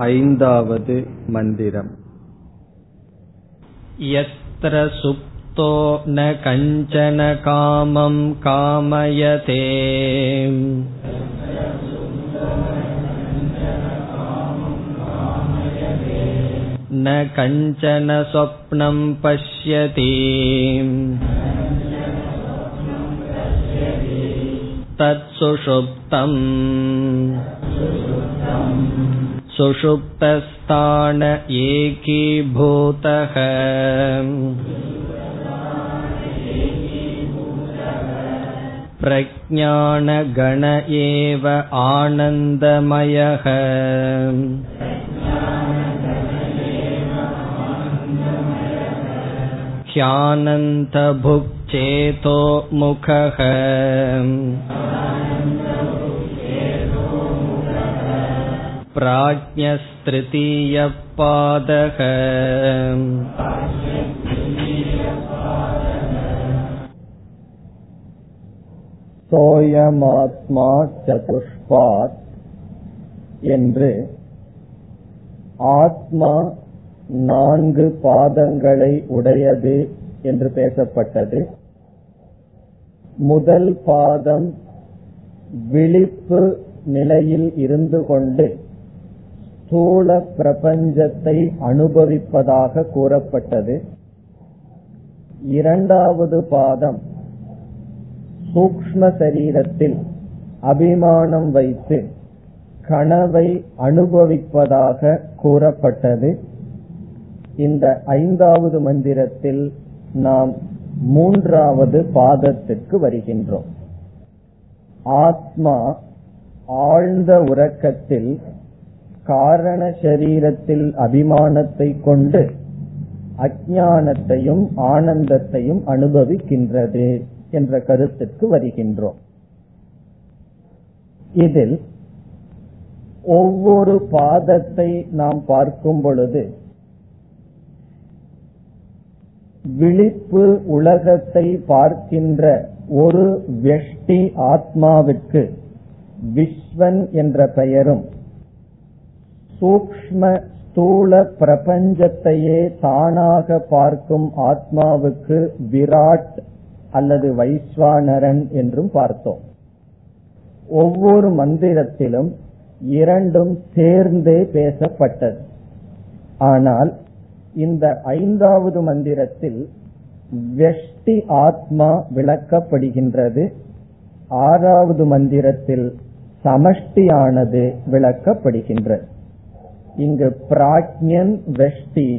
ऐन्दावद् मन्दिरम् यत्र सुप्तो न कञ्चन कामं कामयते न कञ्चन स्वप्नं पश्यति तत्सुषुप्तम् सुषुप्तस्थान एकीभूतः प्रज्ञानगण एव आनन्दमयः ह्यानन्तभुक्चेतो मुखः प्राज्ञस्तृतीयपादः சோயமாத்மா சதுஷ்பாத் என்று ஆத்மா நான்கு பாதங்களை உடையது என்று பேசப்பட்டது முதல் பாதம் விழிப்பு நிலையில் இருந்து கொண்டு ஸ்தூல பிரபஞ்சத்தை அனுபவிப்பதாக கூறப்பட்டது. இரண்டாவது பாதம் சூக்ம சரீரத்தில் அபிமானம் வைத்து கனவை அனுபவிப்பதாக கூறப்பட்டது. இந்த ஐந்தாவது மந்திரத்தில் நாம் மூன்றாவது பாதத்திற்கு வருகின்றோம். ஆத்மா ஆழ்ந்த உறக்கத்தில் காரண சரீரத்தில் அபிமானத்தை கொண்டு அஜானத்தையும் ஆனந்தத்தையும் அனுபவிக்கின்றது என்ற கருத்துக்கு வருகின்றோம். இதில் ஒவ்வொரு பாதத்தை நாம் பார்க்கும் பொழுது விழிப்பு உலகத்தை பார்க்கின்ற ஒரு வெஷ்டி ஆத்மாவிற்கு விஸ்வன் என்ற பெயரும் சூக்ம ஸ்தூல பிரபஞ்சத்தையே தானாக பார்க்கும் ஆத்மாவுக்கு விராட் அல்லது வைஸ்வானரன் என்றும் பார்த்தோம். ஒவ்வொரு மந்திரத்திலும் இரண்டும் சேர்ந்தே பேசப்பட்டது. ஆனால் இந்த ஐந்தாவது மந்திரத்தில் வெஷ்டி ஆத்மா விளக்கப்படுகின்றது ஆறாவது மந்திரத்தில் சமஷ்டியானது விளக்கப்படுகின்றது. இங்கு பிராக்ஞன் வெஷ்டி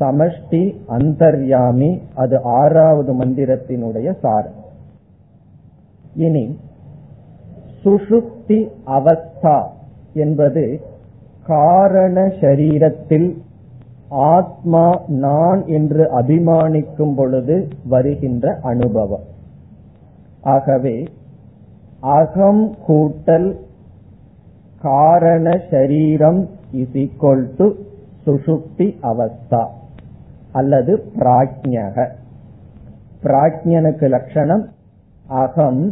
சமஷ்டி அந்தர்யாமி அது ஆறாவது மந்திரத்தினுடைய சார் இனி சுசுப்தி அவஸ்தா என்பது காரண சரீரத்தில் ஆத்மா நான் என்று அபிமானிக்கும் பொழுது வருகின்ற அனுபவம். ஆகவே அகம் கூட்டல் காரண சரீரம் இஸ் ஈக்வல் டு சுசுப்தி அவஸ்தா அல்லது பிராஜ்யக பிராஜ்யனுக்கு லட்சணம் அகம்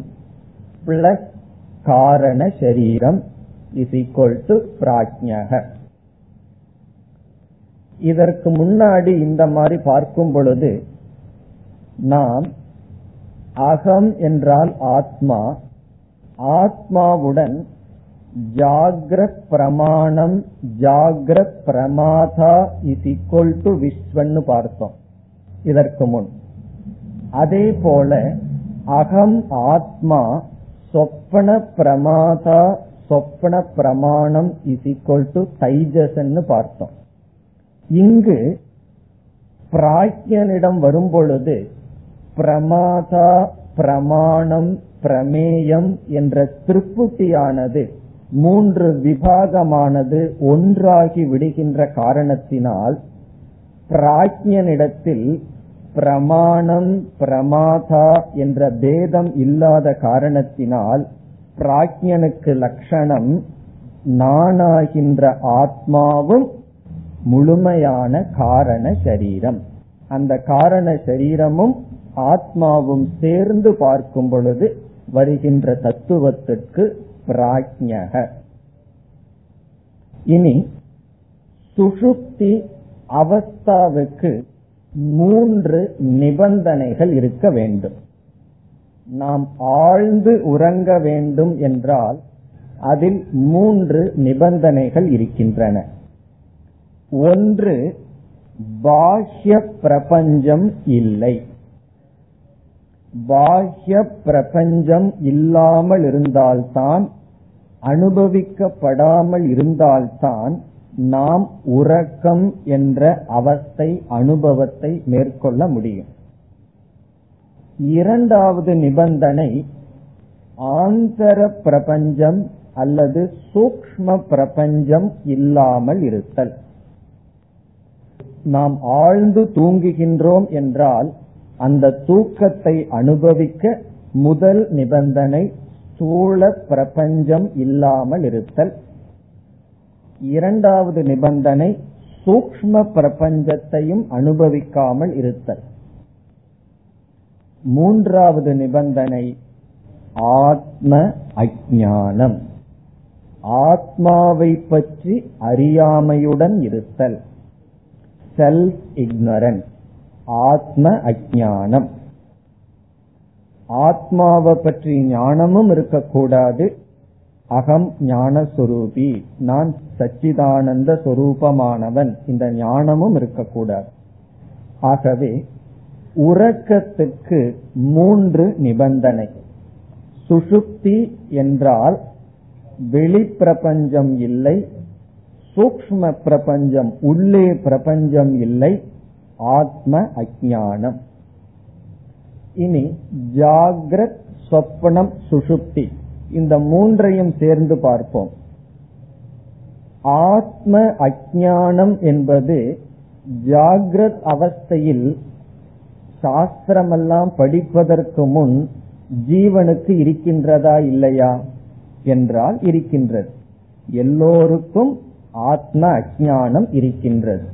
பிளஸ் காரண சரீரம் இஸ் ஈக்வல் டு பிராஜ்யக இதற்கு முன்னாடி இந்த மாதிரி பார்க்கும் பொழுது நாம் அகம் என்றால் ஆத்மா ஆத்மாவுடன் ஜாகிரத் பிரமாணம் ஜாகிரத் பிரமாதா இஸ் ஈக்வல் டு விஸ்வன்னு பார்த்தோம். இதற்கு முன். அதே போல அகம் ஆத்மா சொப்பன பிரமாதா சொப்பன பிரமாணம் இஸ் ஈக்வல் டு தைஜசன்னு பார்த்தோம். இங்கு பிராக்யனிடம் வரும் பொழுது பிரமாதா பிரமாணம் பிரமேயம் என்ற திருப்புட்டியானது மூன்று விபாகமானது ஒன்றாகி விடுகின்ற காரணத்தினால் பிராஜ்யனிடத்தில் பிரமாணம் பிரமாதா என்ற பேதம் இல்லாத காரணத்தினால் பிராஜ்யனுக்கு லட்சணம் நானாகின்ற ஆத்மாவும் முழுமையான காரண சரீரம். அந்த காரண சரீரமும் ஆத்மாவும் சேர்ந்து பார்க்கும் பொழுது வருகின்ற தத்துவத்திற்கு பிராஜ்யக இனி சுஷுப்தி அவஸ்தாவுக்கு மூன்று நிபந்தனைகள் இருக்க வேண்டும். நாம் ஆழ்ந்து உறங்க வேண்டும் என்றால் அதில் மூன்று நிபந்தனைகள் இருக்கின்றன. ஒன்று பாஹ்ய பிரபஞ்சம் இல்லை. பாஹ்ய பிரபஞ்சம் இல்லாமல் இருந்தால்தான் அனுபவிக்கப்படாமல் இருந்தால்தான் நாம் உறக்கம் என்ற அவஸ்தை அனுபவத்தை மேற்கொள்ள முடியும். இரண்டாவது நிபந்தனை ஆந்தர பிரபஞ்சம் அல்லது சூக்ம பிரபஞ்சம் இல்லாமல் இருத்தல். நாம் ஆழ்ந்து தூங்குகின்றோம் என்றால் அந்த தூக்கத்தை அனுபவிக்க முதல் நிபந்தனை ஸ்தூல பிரபஞ்சம் இல்லாமல் இருத்தல். இரண்டாவது நிபந்தனை சூக்ம பிரபஞ்சத்தையும் அனுபவிக்காமல் இருத்தல். மூன்றாவது நிபந்தனை ஆத்ம அஜானம் ஆத்மாவை பற்றி அறியாமையுடன் இருத்தல். செல்ஃப் இக்னரன்ஸ் ஆத்ம அஜானம் ஆத்மாவை பற்றி ஞானமும் இருக்கக்கூடாது. அகம் ஞானஸ்வரூபி. நான் சச்சிதானந்த சொரூபமானவன். இந்த ஞானமும் இருக்கக்கூடாது. ஆகவே உறக்கத்துக்கு மூன்று நிபந்தனை. சுசுப்தி என்றால் வெளிப்பிரபஞ்சம் இல்லை சூக்ம பிரபஞ்சம் உள்ளே பிரபஞ்சம் இல்லை ஆத்ம அஜானம் இனி ஜாகிரத் சொப்பனம் சுசுப்தி இந்த மூன்றையும் சேர்ந்து பார்ப்போம். ஆத்ம அஜானம் என்பது ஜாகிரத் அவஸ்தையில் சாஸ்திரமெல்லாம் படிப்பதற்கு முன் ஜீவனுக்கு இருக்கின்றதா இல்லையா? என்றால் இருக்கின்றது. எல்லோருக்கும் ஆத்ம அஜானம் இருக்கின்றது.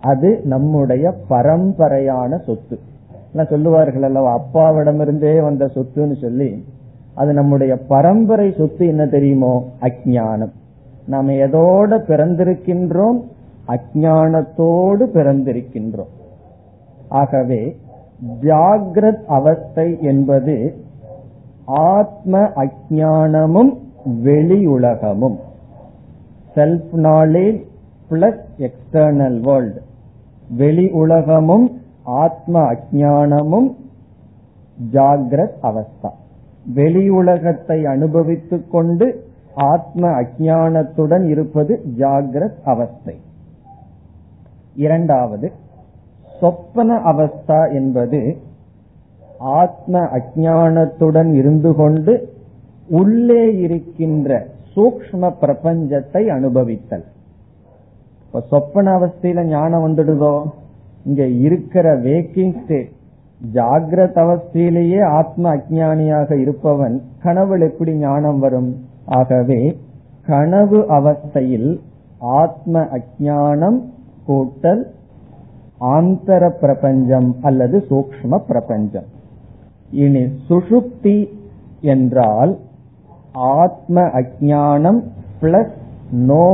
அது நம்முடைய பரம்பரையான சொத்து. சொல்லுவார்கள் அல்லவா அப்பாவிடமிருந்தே வந்த சொத்துன்னு சொல்லி அது நம்முடைய பரம்பரை சொத்து என்ன தெரியுமோ? அஜானம் நாம எதோட பிறந்திருக்கின்றோம் அஜானத்தோடு பிறந்திருக்கின்றோம். ஆகவே ஜாகிரத் அவஸ்தை என்பது ஆத்ம அஜானமும் வெளி உலகமும். Self knowledge plus external world. வெளி உலகமும் ஆத்ம அஜானமும் ஜாகிரத் அவஸ்தா. வெளி உலகத்தை அனுபவித்துக் கொண்டு ஆத்ம அஜானத்துடன் இருப்பது ஜாகிரத் அவஸ்தை. இரண்டாவது சொப்பன அவஸ்தா என்பது ஆத்ம அஜானத்துடன் இருந்து கொண்டு உள்ளே இருக்கின்ற சூக்ம பிரபஞ்சத்தை அனுபவித்தல். இப்ப சொப்பன அவஸ்தையில ஞானம் வந்துடுதோ? இங்க இருக்கிற வேக்கிங் ஸ்டேட் ஜாகிரத அவஸ்தையிலேயே ஆத்ம அஜானியாக இருப்பவன் கனவுல எப்படி ஞானம் வரும்? ஆகவே கனவு அவஸ்தையில் ஆத்ம அஜானம் கூட்டல் ஆந்தர பிரபஞ்சம் அல்லது சூக்ம பிரபஞ்சம். இனி சுஷுப்தி என்றால் ஆத்ம அஜானம் பிளஸ் நோ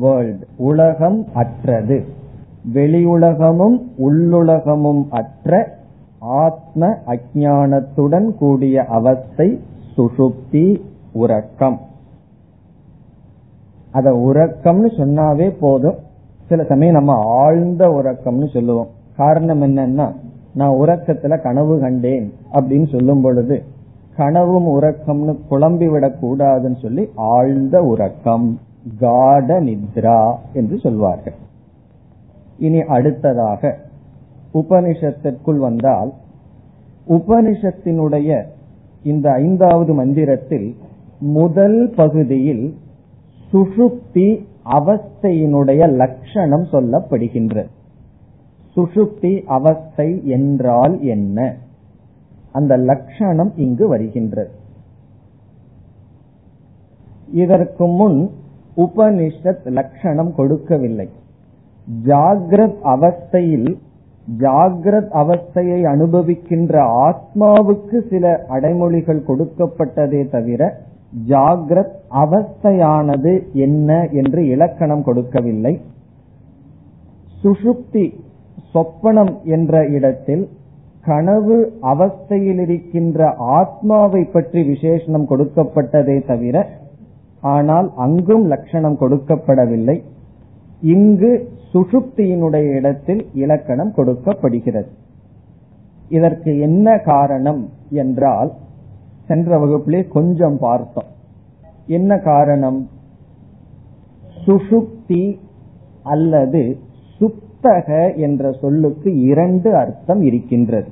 வேர்ல்ட் உலகம் அற்றது. வெளியுலகமும் உள்ளுலகமும் அற்ற ஆத்ம அஜானத்துடன் கூடிய அவஸ்தை சுஷுப்தி உறக்கம். அத உறக்கம்னு சொன்னாவே போதும். சில சமயம் நம்ம ஆழ்ந்த உறக்கம்னு சொல்லுவோம். காரணம் என்னன்னா நான் உறக்கத்துல கனவு கண்டேன் அப்படின்னு சொல்லும் பொழுது கனவும் உறக்கம்னு குழம்பி விடக் கூடாதுன்னு சொல்லி ஆழ்ந்த உறக்கம் காட நித்ரா என்று சொல்வார்கள். இனி அடுத்ததாக உபனிஷத்திற்குள் வந்தால் உபனிஷத்தினுடைய இந்த ஐந்தாவது மந்திரத்தில் முதல் பகுதியில் சுஷுப்தி அவஸ்தையினுடைய லட்சணம் சொல்லப்படுகின்றது சுஷுப்தி அவஸ்தை என்றால் என்ன? அந்த லட்சணம் இங்கு வருகின்றது இதற்கு முன் உபனிஷத் லட்சணம் கொடுக்கவில்லை. ஜாகிரத் அவஸ்தையில் ஜாகிரத் அவஸ்தையை அனுபவிக்கின்ற ஆத்மாவுக்கு சில அடைமொழிகள் கொடுக்கப்பட்டதே தவிர ஜாகிரத் அவஸ்தையானது என்ன என்று இலக்கணம் கொடுக்கவில்லை. சுஷுப்தி சொப்பனம் என்ற இடத்தில் கனவு அவஸ்தையில் இருக்கின்ற ஆத்மாவை பற்றி விசேஷனம் கொடுக்கப்பட்டதே தவிர ஆனால் அங்கும் லட்சணம் கொடுக்கப்படவில்லை. இங்கு சுஷுப்தியினுடைய இடத்தில் இலக்கணம் கொடுக்கப்படுகிறது. இதற்கு என்ன காரணம் என்றால் சென்ற வகுப்பிலே கொஞ்சம் பார்த்தோம். என்ன காரணம்? சுஷுப்தி அல்லது சுப்தக என்ற சொல்லுக்கு இரண்டு அர்த்தம் இருக்கின்றது.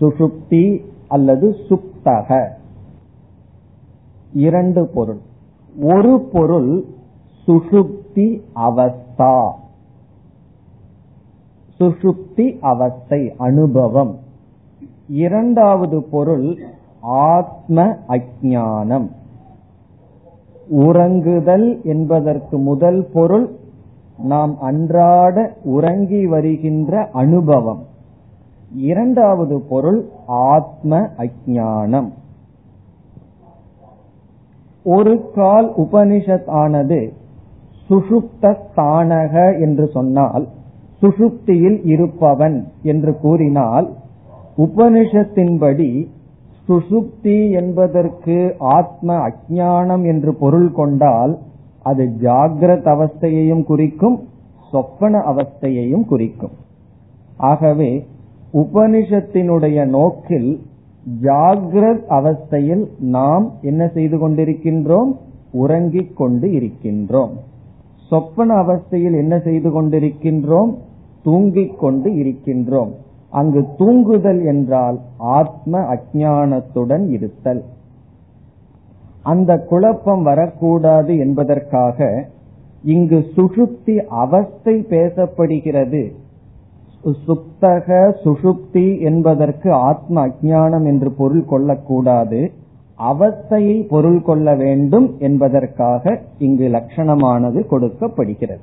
சுஷுப்தி அல்லது சுப்தக. இரண்டு பொருள். ஒரு பொருள் சுஷுப்தி அவஸ்தா. சுஷுப்தி அவஸ்தை அனுபவம். இரண்டாவது பொருள் ஆத்ம அஜானம் உறங்குதல் என்பதற்கு முதல் பொருள் நாம் அன்றாட உறங்கி வருகின்ற அனுபவம். இரண்டாவது பொருள் ஆத்ம அஜானம் ஒரு கால் உபனிஷத் ஆனது சுஷுப்த தானக என்று சொன்னால் சுஷுப்தியில் இருப்பவன் என்று கூறினால் உபனிஷத்தின்படி சுசுப்தி என்பதற்கு ஆத்ம அஜானம் என்று பொருள் கொண்டால் அது ஜாகிரத அவஸ்தையையும் குறிக்கும் சொப்பன அவஸ்தையையும் குறிக்கும். ஆகவே உபனிஷத்தினுடைய நோக்கில் ஜாகிரத் அவஸ்தையில் நாம் என்ன செய்து கொண்டிருக்கின்றோம்? உறங்கிக் கொண்டு இருக்கின்றோம். சொப்பன அவஸ்தையில் என்ன செய்து கொண்டிருக்கின்றோம்? தூங்கிக் கொண்டு இருக்கின்றோம். அங்கு தூங்குதல் என்றால் ஆத்ம அஜானத்துடன் இருத்தல். அந்த குழப்பம் வரக்கூடாது என்பதற்காக இங்கு சுஷுப்தி அவஸ்தை பேசப்படுகிறது. சுப்தக சுஷுப்தி என்பதற்கு ஆத்ம அஜானம் என்று பொருள் கொள்ளக்கூடாது. அவஸ்தையை பொருள் கொள்ள வேண்டும் என்பதற்காக இங்கு லட்சணமானது கொடுக்கப்படுகிறது.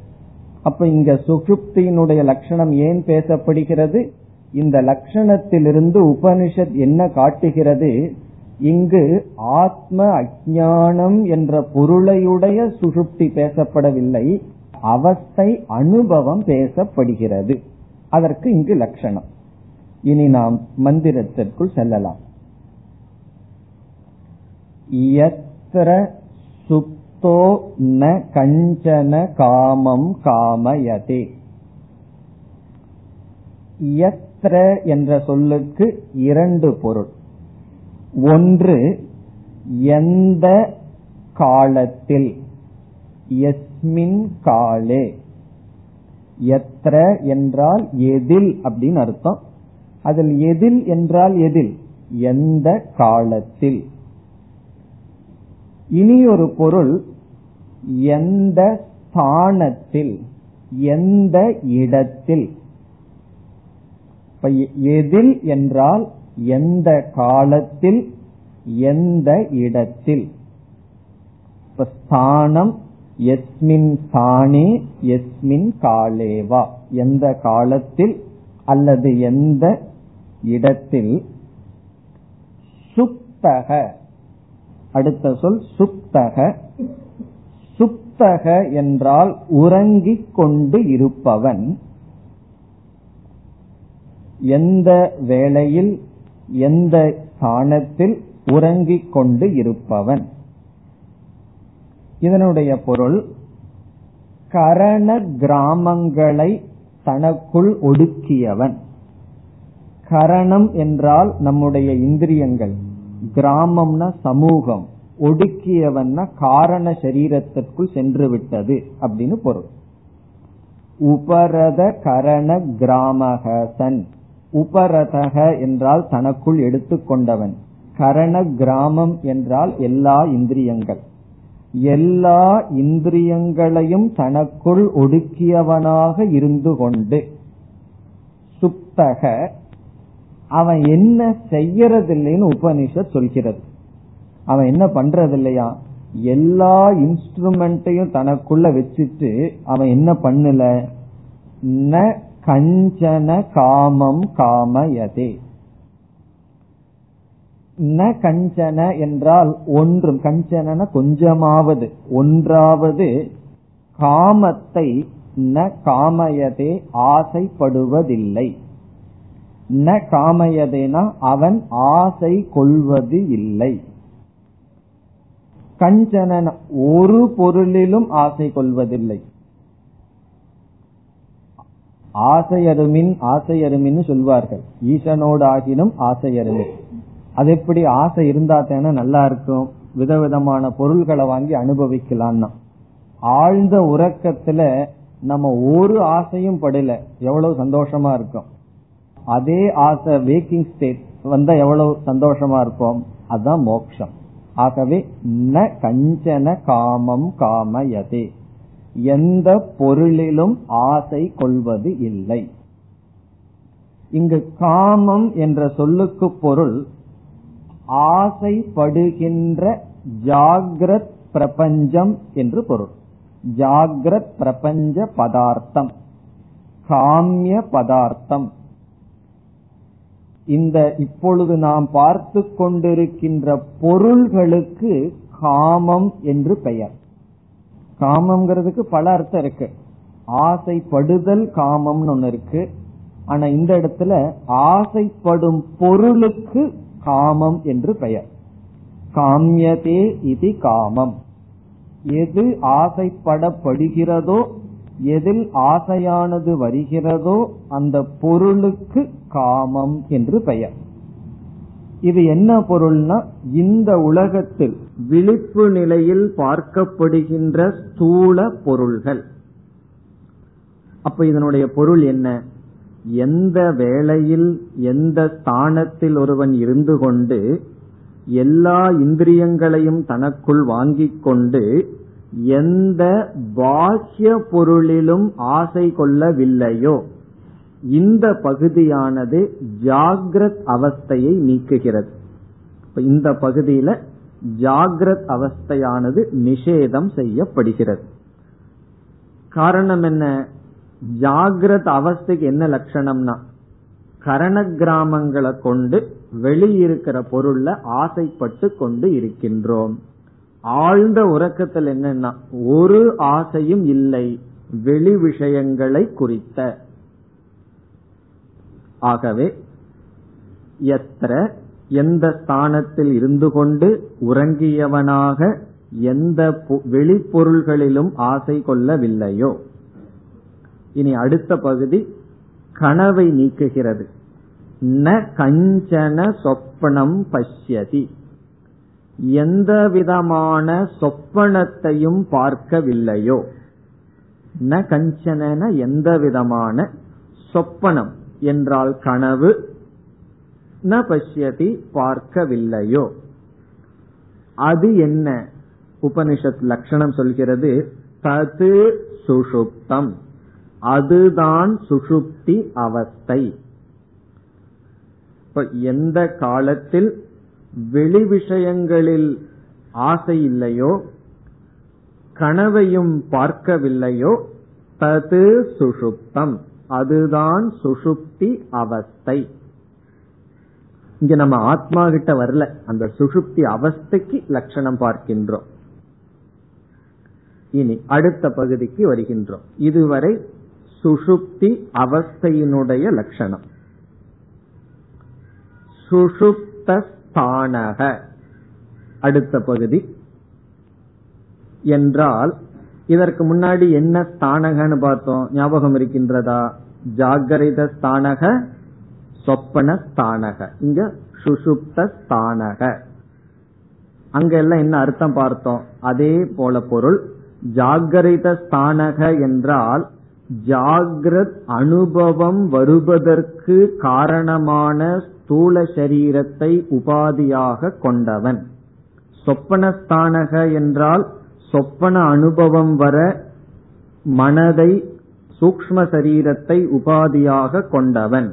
அப்ப இங்க சுசுப்தியினுடைய லட்சணம் ஏன் பேசப்படுகிறது? இந்த லட்சணத்திலிருந்து உபனிஷத் என்ன காட்டுகிறது? இங்கு ஆத்ம அஜானம் என்ற பொருளையுடைய சுசுப்தி பேசப்படவில்லை அவஸ்தை அனுபவம் பேசப்படுகிறது. அதற்கு இங்கு லட்சணம். இனி நாம் மந்திரத்திற்குள் செல்லலாம். யத்ர சுப்தோ ந கஞ்சன காமம் காமயதே. யத்ர என்ற சொல்லுக்கு இரண்டு பொருள். ஒன்று எந்த காலத்தில்? எஸ்மின் காலே. எத்ர என்றால் எதில் அப்படின்னு அர்த்தம். அதில் எதில் என்றால் எதில்? எந்த காலத்தில்? இனி ஒரு பொருள் எந்த ஸ்தானத்தில் எந்த இடத்தில். எதில் என்றால் எந்த காலத்தில் எந்த இடத்தில். ஸ்தானம் எஸ்மின் ஸ்தானே எஸ்மின் காலேவா. எந்த காலத்தில் அல்லது எந்த இடத்தில். சுப்தக அடுத்த சொல் சுப்தக சுப்தக என்றால் உறங்கிக் கொண்டு இருப்பவன். எந்த வேளையில் எந்த ஸ்தானத்தில் உறங்கிக் கொண்டு இருப்பவன். இதனுடைய பொருள் கரண கிராமங்களை தனக்குள் ஒடுக்கியவன். கரணம் என்றால் நம்முடைய இந்திரியங்கள். கிராமம்னா சமூகம். ஒடுக்கியவன்னா காரண சரீரத்திற்குள் சென்று விட்டது அப்படின்னு பொருள். உபரத கரண கிராமகசன் உபரதக என்றால் தனக்குள் எடுத்துக்கொண்டவன். கரண கிராமம் என்றால் எல்லா இந்திரியங்கள். எல்லா இந்திரியங்களையும் தனக்குள் ஒடுக்கியவனாக இருந்து கொண்டு சுப்தக அவன் என்ன செய்யறதில்லைன்னு உபனிஷத் சொல்கிறது. அவன் என்ன பண்றதில்லையா? எல்லா இன்ஸ்ட்ருமெண்ட்டையும் தனக்குள்ள வச்சுட்டு அவன் என்ன பண்ணல? ந கஞ்சன காமம் காமயதே. ந கஞ்சன என்றால் ஒன்றும் கஞ்சன கொஞ்சமாவது ஒன்றாவது காமத்தை ந காமயதே ஆசைப்படுவதில்லை. ந காமயதேனா அவன் ஆசை கொள்வது இல்லை. கஞ்சனன் ஒரு பொருளிலும் ஆசை கொள்வதில்லை. ஆசையருமின் ஆசையருமின்னு சொல்வார்கள். ஈசனோடு ஆகினும் ஆசையருமின் அது எப்படி ஆசை இருந்தா தானே நல்லா இருக்கும் விதவிதமான பொருள்களை வாங்கி அனுபவிக்கலாம்னா ஆழ்ந்த உறக்கத்துல நம்ம ஒரு ஆசையும் படல. எவ்வளவு சந்தோஷமா இருக்கும். அதே ஆசை வேக்கிங் ஸ்டேட் வந்தா எவ்வளவு சந்தோஷமா இருப்போம்? அதுதான் மோக்ஷம். ஆகவே ந கஞ்சன காமம் காமயதே. எந்த பொருளிலும் ஆசை கொள்வது இல்லை. இங்கு காமம் என்ற சொல்லுக்கு பொருள் ஆசைப்படுகின்ற ஜாகிரத் பிரபஞ்சம் என்று பொருள். ஜாகிரத் பிரபஞ்ச பதார்த்தம். காமிய பதார்த்தம். இந்த இப்பொழுது நாம் பார்த்து கொண்டிருக்கின்ற பொருள்களுக்கு காமம் என்று பெயர். காமம்ங்கிறதுக்கு பல அர்த்தம் இருக்கு. ஆசைப்படுதல் காமம்னு ஒன்னு இருக்கு. ஆனா இந்த இடத்துல ஆசைப்படும் பொருளுக்கு காமம் என்று பெயர். காமியதே இது காமம். எது ஆசைப்படப்படுகிறதோ எதில் ஆசையானது வருகிறதோ அந்த பொருளுக்கு காமம் என்று பெயர். இது என்ன பொருள்னா இந்த உலகத்தில் விழிப்பு நிலையில் பார்க்கப்படுகின்ற ஸ்தூல பொருள்கள். அப்ப இதனுடைய பொருள் என்ன? எந்த வேளையில் எந்த ஸ்தானத்தில் ஒருவன் இருந்து கொண்டு எல்லா இந்திரியங்களையும் தனக்குள் வாங்கிக் கொண்டு எந்த பாக்கிய பொருளிலும் ஆசை கொள்ளவில்லையோ இந்த பகுதியானது ஜாகிரத் அவஸ்தையை நீக்குகிறது. இந்த பகுதியில ஜாகிரத் அவஸ்தையானது நிஷேதம் செய்யப்படுகிறது. காரணம் என்ன? ஜாகிரத் அவஸ்தைக்கு என்ன லட்சணம்னா கரண கிராமங்களை கொண்டு வெளியிருக்கிற பொருள்ல ஆசைப்பட்டு கொண்டு இருக்கின்றோம். ஆழ்ந்த உறக்கத்தில் என்னன்னா ஒரு ஆசையும் இல்லை வெளி விஷயங்களை குறித்த. ஆகவே எத்திர எந்த ஸ்தானத்தில் இருந்து கொண்டு உறங்கியவனாக எந்த வெளிப்பொருள்களிலும் ஆசை கொள்ளவில்லையோ. இனி அடுத்த பகுதி கனவை நீக்குகிறது. ந கஞ்சன சொப்பனம் பஷ்யதி. எந்த விதமான சொப்பனத்தையும் பார்க்கவில்லையோ. ந கஞ்சன எந்த விதமான சொப்பனம் என்றால் கனவு ந பஷ்யதி பார்க்கவில்லையோ. அது என்ன? உபனிஷத் லட்சணம் சொல்கிறது தது சுஷுப்தம். அதுதான் சுஷுப்தி அவஸ்தை. இப்ப எந்த காலத்தில் வெளி விஷயங்களில் ஆசை இல்லையோ கனவையும் பார்க்கவில்லையோ தது சுஷுப்தம். அதுதான் சுஷுப்தி அவஸ்தை. இங்க நம்ம ஆத்மா கிட்ட வரல. அந்த சுஷுப்தி அவஸ்தைக்கு லட்சணம் பார்க்கின்றோம். இனி அடுத்த பகுதிக்கு வருகின்றோம். இதுவரை சுஷுப்தி அவஸ்தையினுடைய லட்சணம். சுஷுப்த தானக. அடுத்த பகுதி. என்றால் இதற்கு முன்னாடி என்ன ஸ்தானகன்னு பார்த்தோம். ஞாபகம் இருக்கின்றதா? ஜாகரித ஸ்தானக சொப்பன ஸ்தானக. இங்க சுஷுப்த ஸ்தானக. அங்க எல்லாம் என்ன அர்த்தம் பார்த்தோம்? அதே போல பொருள். ஜாகரித ஸ்தானக என்றால் ஜாகிரத் அனுபவம் வருவதற்கு காரணமான ஸ்தூல சரீரத்தை உபாதியாக கொண்டவன். சொப்பனஸ்தானக என்றால் சொப்பன அனுபவம் வர மனதை சூக்ம சரீரத்தை உபாதியாக கொண்டவன்.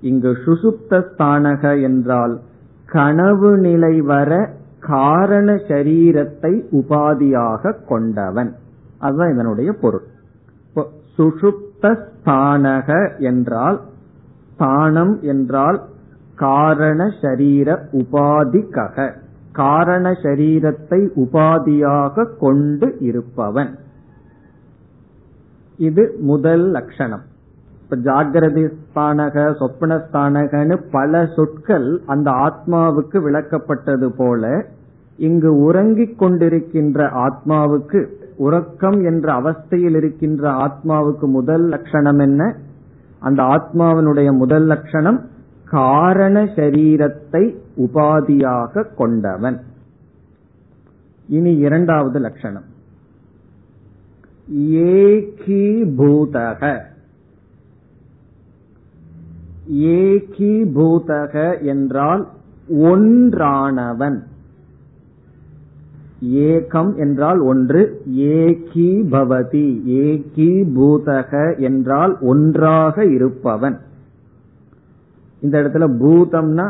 இங்கு சுசுப்தஸ்தானக என்றால் கனவு நிலை வர காரண சரீரத்தை உபாதியாக கொண்டவன். அதுதான் இதனுடைய பொருள். சுஷுப்தஸ்தானக என்றால் ஸ்தானம் என்றால் காரண சரீர உபாதிக்கக காரண சரீரத்தை உபாதியாக கொண்டு இருப்பவன். இது முதல் லட்சணம். இப்ப ஜாகிரதி ஸ்தானக சொப்னஸ்தானகன்னு பல சொற்கள் அந்த ஆத்மாவுக்கு விளக்கப்பட்டது போல இங்கு உறங்கிக் கொண்டிருக்கின்ற ஆத்மாவுக்கு உறக்கம் என்ற அவஸ்தையில் இருக்கின்ற ஆத்மாவுக்கு முதல் லட்சணம் என்ன? அந்த ஆத்மாவினுடைய முதல் லட்சணம் காரண சரீரத்தை உபாதியாக கொண்டவன். இனி இரண்டாவது லட்சணம். ஏகீபூதக. ஏகீபூதக என்றால் ஒன்றானவன். ஏகம் என்றால் ஒன்று ஏகி பவதி ஏகி பூதக என்றால் ஒன்றாக இருப்பவன். இந்த இடத்துல பூதம்னா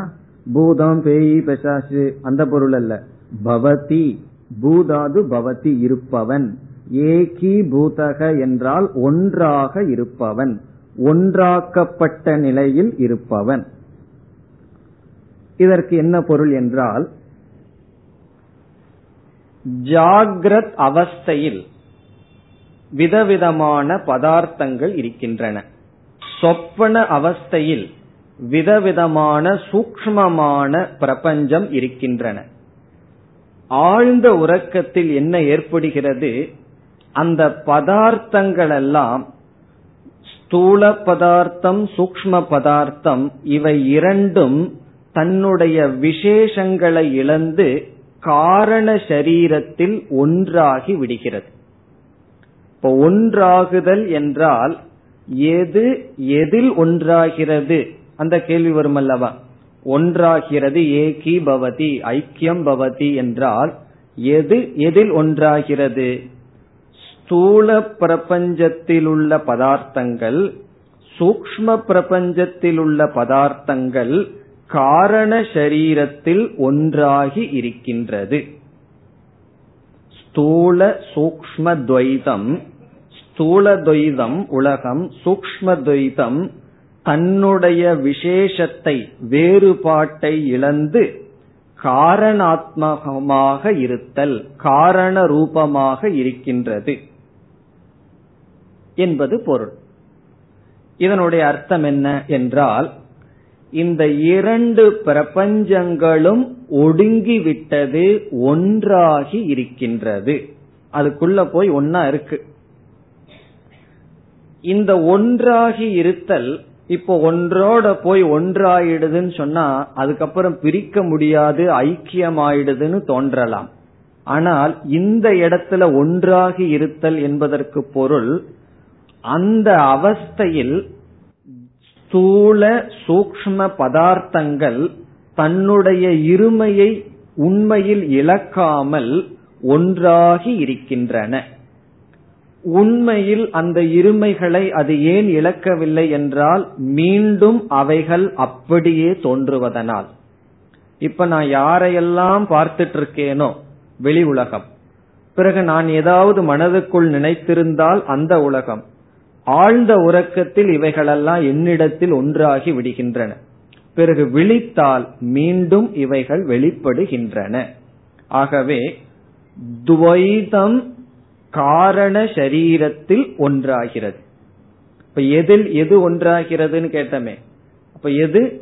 பூதம் பேயி பெசாசு அந்த பொருள் அல்ல. பவதி பூதாது பவதி இருப்பவன். ஏகி பூதக என்றால் ஒன்றாக இருப்பவன். ஒன்றாக்கப்பட்ட நிலையில் இருப்பவன். இதற்கு என்ன பொருள் என்றால் ஜாகிரத் அவஸ்தையில் விதவிதமான பதார்த்தங்கள் இருக்கின்றன. சொப்பன அவஸ்தையில் விதவிதமான சூக்மமான பிரபஞ்சம் இருக்கின்றன. ஆழ்ந்த உறக்கத்தில் என்ன ஏற்படுகிறது? அந்த பதார்த்தங்கள் எல்லாம் ஸ்தூல பதார்த்தம் சூக்ம பதார்த்தம் இவை இரண்டும் தன்னுடைய விசேஷங்களை இழந்து காரண சரீரத்தில் ஒன்றாகி விடுகிறது. இப்போ ஒன்றாகுதல் என்றால் எது எதில் ஒன்றாகிறது? அந்த கேள்வி வரும் அல்லவா ஒன்றாகிறது ஏகி பவதி ஐக்கியம் பவதி என்றால் எது எதில் ஒன்றாகிறது? ஸ்தூல பிரபஞ்சத்தில் உள்ள பதார்த்தங்கள் சூக்ம பிரபஞ்சத்தில் உள்ள பதார்த்தங்கள் காரண சரீரத்தில் ஒன்றாகி இருக்கின்றது. ஸ்தூல சூக்ம துவைதம் ஸ்தூல துவைதம் உலகம் சூக்ம துவைதம் தன்னுடைய விசேஷத்தை வேறுபாட்டை இழந்து காரணாத்மகமாக இருத்தல் காரண ரூபமாக இருக்கின்றது என்பது பொருள். இதனுடைய அர்த்தம் என்ன என்றால் இந்த இரண்டு பிரபஞ்சங்களும் ஒடுங்கிவிட்டது ஒன்றாகி இருக்கின்றது. அதுக்குள்ள போய் ஒன்னா இருக்கு. இந்த ஒன்றாகி இருத்தல் இப்போ ஒன்றோட போய் ஒன்றாயிடுதுன்னு சொன்னா அதுக்கப்புறம் பிரிக்க முடியாது ஐக்கியமாயிடுதுன்னு தோன்றலாம். ஆனால் இந்த இடத்துல ஒன்றாகி இருத்தல் என்பதற்கு பொருள் அந்த அவஸ்தையில் ஸ்தூல சூக்ம பதார்த்தங்கள் தன்னுடைய இருமையை உண்மையில் இழக்காமல் ஒன்றாகி இருக்கின்றன. உண்மையில் அந்த இருமைகளை அது ஏன் இழக்கவில்லை என்றால் மீண்டும் அவைகள் அப்படியே தோன்றுவதனால். இப்ப நான் யாரையெல்லாம் பார்த்துட்டு இருக்கேனோ வெளி உலகம். பிறகு நான் ஏதாவது மனதுக்குள் நினைத்திருந்தால் அந்த உலகம். ஆழ்ந்த உறக்கத்தில் இவைகளெல்லாம் என்னிடத்தில் ஒன்றாகி விடுகின்றன. பிறகு விழித்தால் மீண்டும் இவைகள் வெளிப்படுகின்றன. ஆகவே துவைதம் காரண சரீரத்தில் ஒன்றாகிறது. இப்ப எதில் எது ஒன்றாகிறதுன்னு கேட்டமே. அப்ப எது?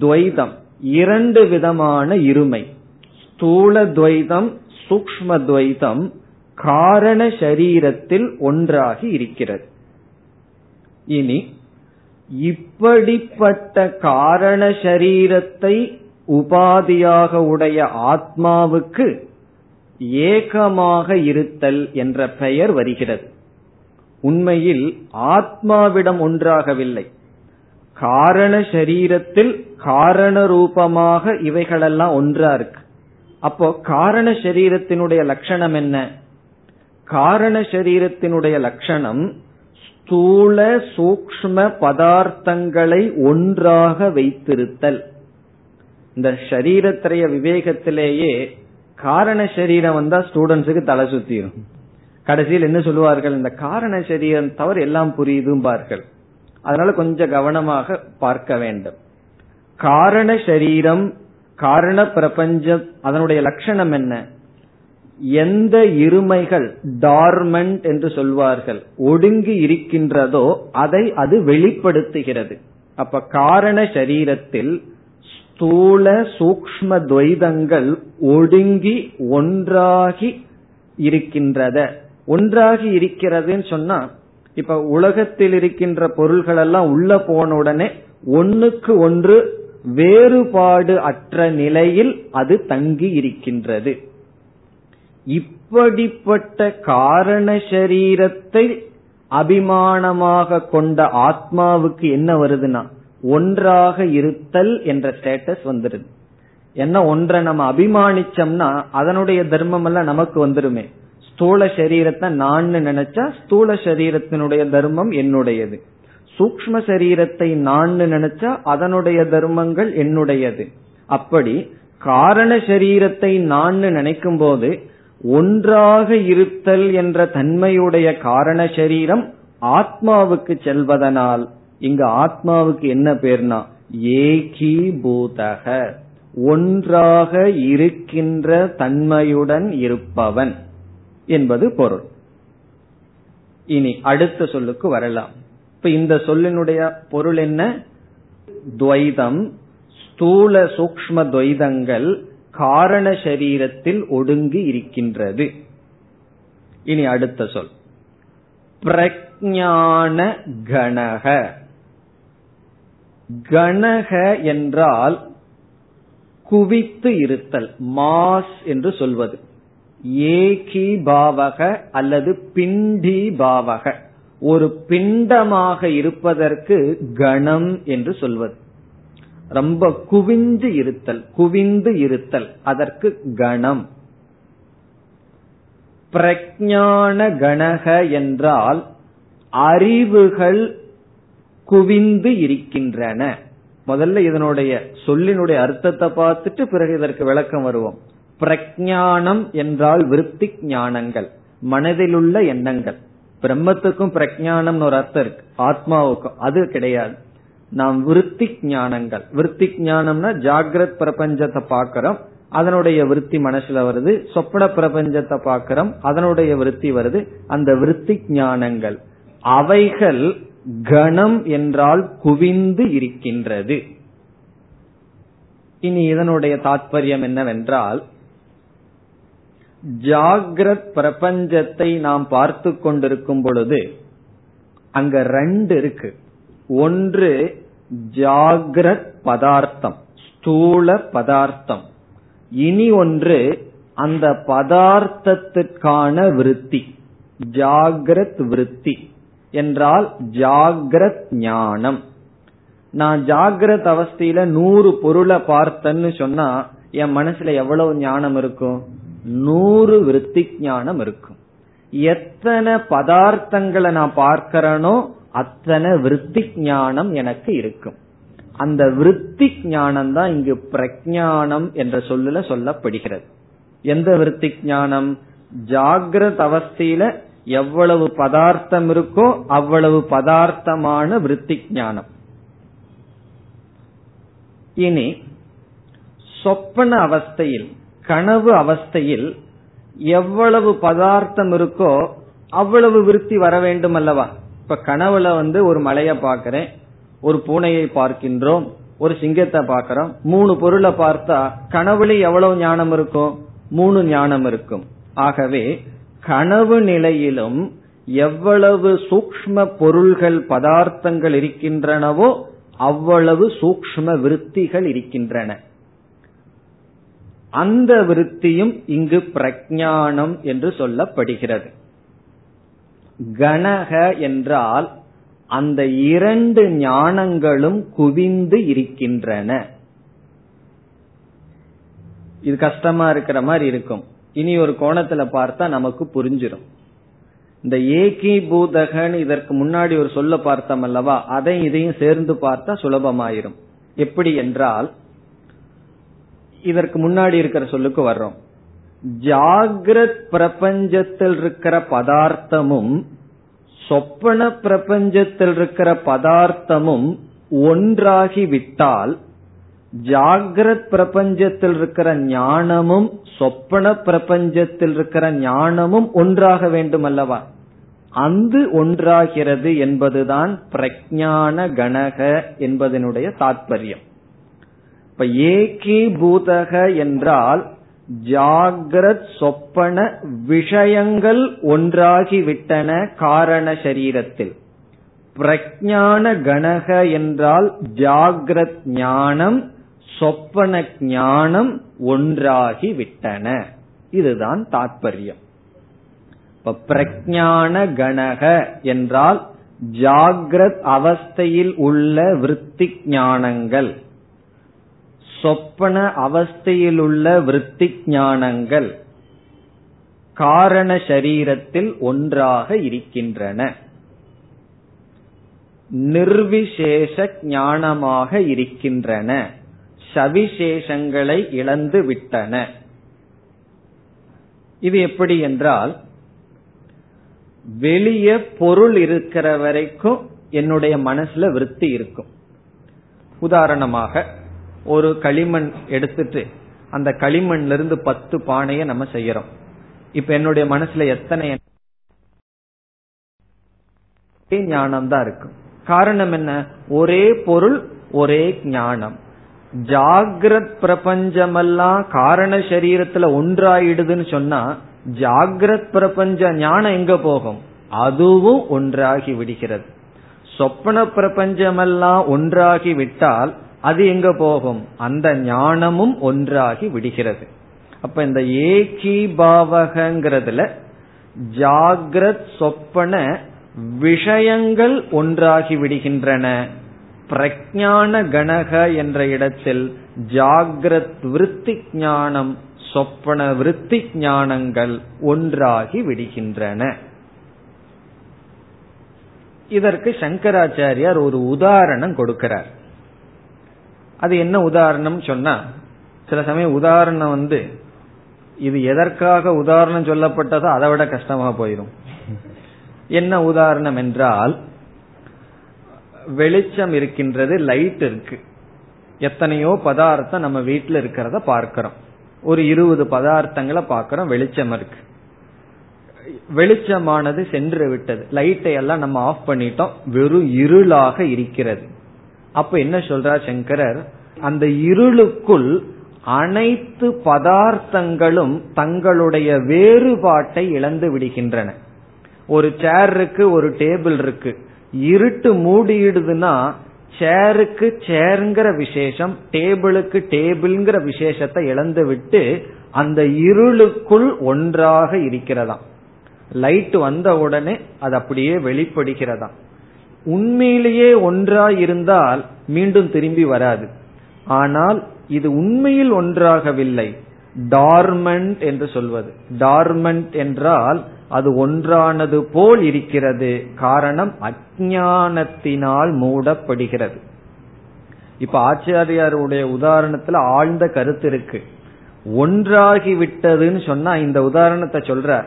துவைதம். இரண்டு விதமான இருமை. ஸ்தூல துவைதம் சூக்ம துவைதம் காரண சரீரத்தில் ஒன்றாகி இருக்கிறது. இனி இப்படிப்பட்ட காரண சரீரத்தை உபாதியாக உடைய ஆத்மாவுக்கு ஏகமாக இருத்தல் என்ற பெயர் வருகிறது. உண்மையில் ஆத்மாவிடம் ஒன்றாகவில்லை. காரண சரீரத்தில் காரண ரூபமாக இவைகளெல்லாம் ஒன்றா இருக்கு. அப்போ காரண சரீரத்தினுடைய லட்சணம் என்ன? காரண சரீரத்தினுடைய லட்சணம் ஸ்தூல சூக்ம பதார்த்தங்களை ஒன்றாக வைத்திருத்தல். இந்த சரீரத்திரைய விவேகத்திலேயே காரண சரீரம் வந்தா ஸ்டூடெண்ட்ஸுக்கு தலை சுத்திரும். கடைசியில் என்ன சொல்லுவார்கள்? இந்த காரண சரீரம் தவிர எல்லாம் புரியுதும்பார்கள். அதனால கொஞ்சம் கவனமாக பார்க்க வேண்டும். காரண சரீரம் காரண பிரபஞ்சம் அதனுடைய லட்சணம் என்ன? எந்த இருமைகள் டார்மெண்ட் என்று சொல்வார்கள் ஒடுங்கி இருக்கின்றதோ அதை அது வெளிப்படுத்துகிறது. அப்ப காரண சரீரத்தில் ஸ்தூல சூக்ம துவைதங்கள் ஒடுங்கி ஒன்றாகி இருக்கின்றத. ஒன்றாகி இருக்கிறதுன்னு சொன்னா இப்ப உலகத்தில் இருக்கின்ற பொருள்கள் எல்லாம் உள்ள போன உடனே ஒன்னுக்கு ஒன்று வேறுபாடு அற்ற நிலையில் அது தங்கி இருக்கின்றது. இப்படிப்பட்ட காரண சரீரத்தை அபிமானமாக கொண்ட ஆத்மாவுக்கு என்ன வருதுன்னா ஒன்றாக இருத்தல் என்ற ஸ்டேட்டஸ் வந்துருது. என்ன ஒன்றை நம்ம அபிமானிச்சோம்னா அதனுடைய தர்மம் எல்லாம் நமக்கு வந்துருமே. ஸ்தூல சரீரத்தை நான் நினைச்சா ஸ்தூல சரீரத்தினுடைய தர்மம் என்னுடையது. சூக்ம சரீரத்தை நான் நினைச்சா அதனுடைய தர்மங்கள் என்னுடையது. அப்படி காரண சரீரத்தை நான் நினைக்கும் போது ஒன்றாக இருத்தல் என்ற தன்மையுடைய காரண சரீரம் ஆத்மாவுக்கு செல்வதனால் இங்க ஆத்மாவுக்கு என்ன பேர்னா ஏகி பூதக ஒன்றாக இருக்கின்ற தன்மையுடன் இருப்பவன் என்பது பொருள். இனி அடுத்த சொல்லுக்கு வரலாம். இப்ப இந்த சொல்லினுடைய பொருள் என்ன? துவைதம் ஸ்தூல சூக்ம துவைதங்கள் காரண சரீரத்தில் ஒடுங்கி இருக்கின்றது. இனி அடுத்த சொல். பிரஜான கணக கணக என்றால் குவித்து இருத்தல் மாஸ் என்று சொல்வது. ஏகி பாவக அல்லது பிண்டி பாவக. ஒரு பிண்டமாக இருப்பதற்கு கணம் என்று சொல்வது. ரொம்ப குவிந்து இருத்தல் குவிந்து இருத்தல் அதற்கு கணம். பிரஜான கணக என்றால் அறிவுகள் குவிந்து இருக்கின்றன. முதல்ல இதனுடைய சொல்லினுடைய அர்த்தத்தை பார்த்துட்டு பிறகு இதற்கு விளக்கம் வருவோம். பிரஜானம் என்றால் விருத்தி ஞானங்கள் மனதில் உள்ள எண்ணங்கள். பிரம்மத்துக்கும் பிரஜானம்னு ஒரு அர்த்தம் இருக்கு. ஆத்மாவுக்கும் அது கிடையாது. நாம் விருத்தி ஞானங்கள். விருத்தி ஞானம்னா ஜாகிரத் பிரபஞ்சத்தை பாக்கிறோம் அதனுடைய விருத்தி மனசுல வருது. சொப்பன பிரபஞ்சத்தை பாக்கிறோம் அதனுடைய விருத்தி வருது. அந்த விருத்தி ஞானங்கள். அவைகள் கணம் என்றால் குவிந்து இருக்கின்றது. இனி இதனுடைய தாற்பயம் என்னவென்றால் ஜாகிரத் பிரபஞ்சத்தை நாம் பார்த்து கொண்டிருக்கும் பொழுது அங்க ரெண்டு இருக்கு. ஒன்று ஜாகிரத் பதார்த்தம் ஸ்தூல பதார்த்தம். இனி ஒன்று அந்த பதார்த்தத்திற்கான விருத்தி ஜாகிரத் விருத்தி. என்றால் ஜாகிரத் ஞானம். நான் ஜாகிரத் அவஸ்தையில நூறு பொருளை பார்த்தேன்னு சொன்னா என் மனசுல எவ்வளவு ஞானம் இருக்கும்? நூறு விருத்தி ஞானம் இருக்கும். எத்தனை பதார்த்தங்களை நான் பார்க்கிறேனோ அத்தனை விருத்தி ஞானம் எனக்கு இருக்கும். அந்த விருத்தி ஞானம் தான் இங்கு பிரஜானம் என்ற சொல்லுல சொல்லப்படுகிறது. எந்த விருத்தி ஞானம்? ஜாகிரத அவஸ்தையில எவ்வளவு பதார்த்தம் இருக்கோ அவ்வளவு பதார்த்தமான விருத்தி ஞானம். இனி சொப்பன அவஸ்தையில் கனவு அவஸ்தையில் எவ்வளவு பதார்த்தம் இருக்கோ அவ்வளவு விருத்தி வர வேண்டும் அல்லவா இப்ப கனவுல வந்து ஒரு மலையை பாக்கிறேன் ஒரு பூனையை பார்க்கின்றோம் ஒரு சிங்கத்தை பார்க்கிறோம் மூணு பொருளை பார்த்தா கனவுல எவ்வளவு ஞானம் இருக்கும்? மூணு ஞானம் இருக்கும். ஆகவே கனவு நிலையிலும் எவ்வளவு சூக்ம பொருள்கள் பதார்த்தங்கள் இருக்கின்றனவோ அவ்வளவு சூக்ம விருத்திகள் இருக்கின்றன. அந்த விருத்தியும் இங்கு பிரஜானம் என்று சொல்லப்படுகிறது. கணக என்றால் அந்த இரண்டு ஞானங்களும் குவிந்து இருக்கின்றன. இது கஷ்டமா இருக்கிற மாதிரி இருக்கும். இனி ஒரு கோணத்துல பார்த்தா நமக்கு புரிஞ்சிடும் இந்த ஏகி பூதகன் இதற்கு முன்னாடி ஒரு சொல்ல பார்த்தோம் அல்லவா? அதை இதையும் சேர்ந்து பார்த்தா சுலபமாயிரும். எப்படி என்றால் இதற்கு முன்னாடி இருக்கிற சொல்லுக்கு வர்றோம். ஜாகிரத் பிரபஞ்சத்தில் இருக்கிற பதார்த்தமும் சொப்பன பிரபஞ்சத்தில் இருக்கிற பதார்த்தமும் ஒன்றாகி விட்டால் ஜாகிரத் பிரபஞ்சத்தில் இருக்கிற ஞானமும் சொப்பன பிரபஞ்சத்தில் இருக்கிற ஞானமும் ஒன்றாக வேண்டும் அல்லவா அந்து ஒன்றாகிறது என்பதுதான் பிரஜான கணக என்பதனுடைய தாற்பயம் இப்ப ஏகே பூதக என்றால் ஜாகிரத் சொப்பன விஷயங்கள் ஒன்றாகிவிட்டன காரண சரீரத்தில். பிரஜான கணக என்றால் ஜாகிரத் ஞானம் சொப்பன ஞானம் ஒன்றாகி விட்டன. இதுதான் தாற்பயம் இப்ப பிரஜான கணக என்றால் ஜாகிரத் அவஸ்தையில் உள்ள விற்பி ஞானங்கள். சொப்பன அவஸ்தையில் உள்ள விற்பி ஞானங்கள் காரண சரீரத்தில் ஒன்றாக இருக்கின்றன. நிர்விசேஷ ஞானமாக இருக்கின்றன. சவிசேஷங்களை இழந்து விட்டன. இது எப்படி என்றால் வெளியே பொருள் இருக்கிற வரைக்கும் என்னுடைய மனசுல விருத்தி இருக்கும். உதாரணமாக ஒரு களிமண் எடுத்துட்டு அந்த களிமண்ல இருந்து பத்து பானைய நம்ம செய்யறோம். இப்ப என்னுடைய மனசுல எத்தனை ஞானம் தான் இருக்கும். காரணம் என்ன? ஒரே பொருள் ஒரே ஞானம். ஜாகிரத் பிரபஞ்சமெல்லாம் காரண சரீரத்துல ஒன்றாயிடுதுன்னு சொன்னா ஜாகிரத் பிரபஞ்ச ஞானம் எங்க போகும்? அதுவும் ஒன்றாகி விடுகிறது. சொப்பன பிரபஞ்சமெல்லாம் ஒன்றாகி விட்டால் அது எங்க போகும்? அந்த ஞானமும் ஒன்றாகி விடுகிறது. அப்ப இந்த ஏகி பாவகங்கிறதுல ஜாகிரத் சொப்பன விஷயங்கள் ஒன்றாகி விடுகின்றன. பிரஜான கணக என்ற இடத்தில் ஜாகிரத் விருத்தி ஞானம் சொப்பன விருத்தி ஞானங்கள் ஒன்றாகி விடுகின்றன. இதற்கு சங்கராச்சாரியார் ஒரு உதாரணம் கொடுக்கிறார். அது என்ன உதாரணம் சொன்னா சில சமயம் உதாரணம் வந்து இது எதற்காக உதாரணம் சொல்லப்பட்டதோ அதை விட கஷ்டமா போயிடும் என்ன உதாரணம் என்றால் வெளிச்சம் இருக்கின்றது லைட் இருக்கு. எத்தனையோ பதார்த்தம் நம்ம வீட்டில் இருக்கிறத பார்க்கிறோம். ஒரு இருபது பதார்த்தங்களை பார்க்கிறோம் வெளிச்சம் இருக்கு. வெளிச்சமானது சென்று விட்டது. லைட்டை எல்லாம் நம்ம ஆஃப் பண்ணிட்டோம் வெறும் இருளாக இருக்கிறது. அப்ப என்ன சொல்றார் சங்கரர்? அந்த இருளுக்குள் அனைத்து பதார்த்தங்களும் தங்களுடைய வேறுபாட்டை இழந்து விடுகின்றன. ஒரு சேர் இருக்கு ஒரு டேபிள் இருக்கு. இருட்டு மூடிடுதுன்னா சேருக்கு சேருங்கிற விசேஷம் டேபிளுக்கு டேபிள்ங்கிற விசேஷத்தை இழந்து விட்டு அந்த இருளுக்குள் ஒன்றாக இருக்கிறதாம். லைட் வந்த உடனே அது அப்படியே வெளிப்படுகிறதா உண்மையிலேயே ஒன்றா இருந்தால் மீண்டும் திரும்பி வராது. ஆனால் இது உண்மையில் ஒன்றாகவில்லை. டார்மெண்ட் என்று சொல்வது. டார்மெண்ட் என்றால் அது ஒன்றானது போல் இருக்கிறது. காரணம் அஜானத்தினால் மூடப்படுகிறது. இப்ப ஆச்சாரியாருடைய உதாரணத்துல ஆழ்ந்த கருத்து இருக்கு. ஒன்றாகி விட்டதுன்னு சொன்னா இந்த உதாரணத்தை சொல்ற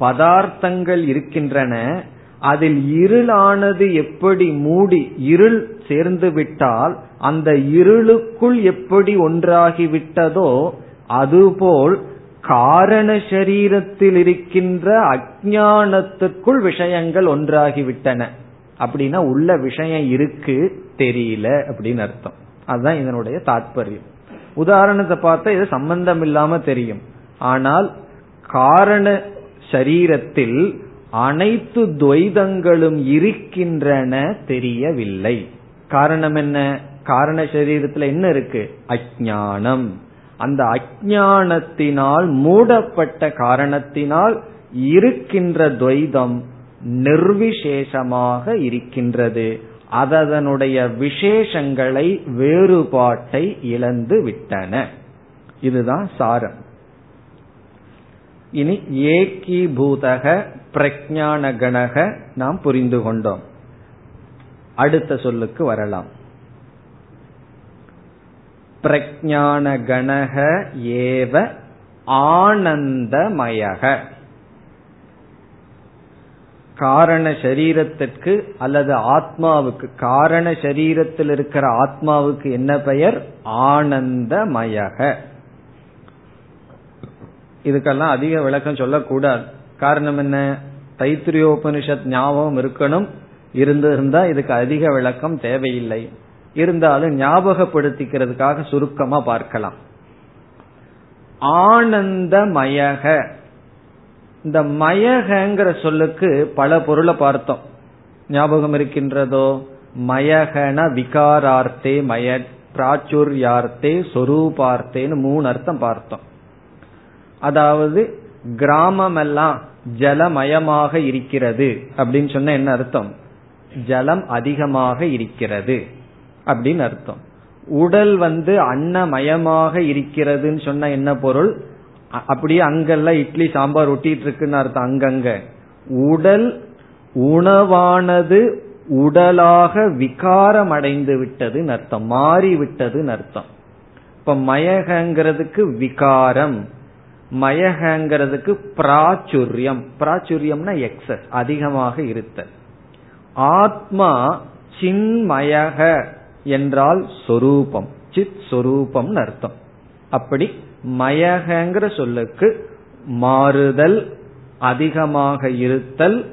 பதார்த்தங்கள் இருக்கின்றன அதில் இருளானது எப்படி மூடி இருள் சேர்ந்து விட்டால் அந்த இருளுக்குள் எப்படி ஒன்றாகி விட்டதோ அதுபோல் காரண சரீரத்தில் இருக்கின்ற அஜானத்துக்குள் விஷயங்கள் ஒன்றாகிவிட்டன. அப்படின்னா உள்ள விஷயம் இருக்கு தெரியல அப்படின்னு அர்த்தம். அதுதான் இதனுடைய தாற்பயம் உதாரணத்தை பார்த்தா இது சம்பந்தம் இல்லாம தெரியும். ஆனால் காரண சரீரத்தில் அனைத்து துவைதங்களும் இருக்கின்றன தெரியவில்லை. காரணம் என்ன? காரண சரீரத்துல என்ன இருக்கு? அஜானம் அந்த அஜானத்தினால் மூடப்பட்ட காரணத்தினால் இருக்கின்ற துவைதம் நிர்விசேஷமாக இருக்கின்றது. அதனுடைய விசேஷங்களை வேறுபாட்டை இழந்து விட்டன. இதுதான் சாரம். இனி ஏகீபூதக பிரஜான கணக நாம் புரிந்து கொண்டோம். அடுத்த சொல்லுக்கு வரலாம். பிரஜானகணக ஏவ ஆனந்தமயக. காரண சரீரத்திற்கு அல்லது ஆத்மாவுக்கு காரண சரீரத்தில் இருக்கிற ஆத்மாவுக்கு என்ன பெயர்? ஆனந்தமயக. இதுக்கெல்லாம் அதிக விளக்கம் சொல்லக்கூடாது. காரணம் என்ன? தைத்திரியோபனிஷத் ஞாபகம் இருக்கணும். இருந்திருந்தா இதுக்கு அதிக விளக்கம் தேவையில்லை. இருந்தாலும் ஞாபகப்படுத்திக்கிறதுக்காக சுருக்கமா பார்க்கலாம். ஆனந்தமயக. இந்த மயகங்கிற சொல்லுக்கு பல பொருளை பார்த்தோம். ஞாபகம் இருக்கின்றதோ? மயகன விகாரார்த்தே மய பிராச்சுர்யார்த்தே சொரூபார்த்தேன்னு மூணு அர்த்தம் பார்த்தோம். அதாவது கிராமம் எல்லாம் ஜலமயமாக இருக்கிறது அப்படின்னு சொன்ன என்ன அர்த்தம்? ஜலம் அதிகமாக இருக்கிறது. அப்படின்னு அர்த்தம். உடல் வந்து அன்னமயமாக இருக்கிறதுன்னு சொன்ன என்ன பொருள்? அப்படியே அங்கெல்லாம் இட்லி சாம்பார் ஒட்டிட்டு இருக்குன்னு அர்த்தம் அங்கங்க. உடல் உணவானது உடலாக விகாரம் அடைந்து விட்டதுன்னு அர்த்தம் மாறி விட்டதுன்னு அர்த்தம். இப்ப மயகங்கிறதுக்கு விகாரம் மயகங்கிறதுக்கு பிராச்சுரியம். பிராச்சுரியம்னா எக்ஸஸ் அதிகமாக இருத்தல். ஆத்மா சின்மயக. என்றால் சொரூபம் சித் சொரூபம் அர்த்தம். அப்படி மயகங்கிற சொல்லுக்கு மாறுதல் அதிகமாக இருத்தல்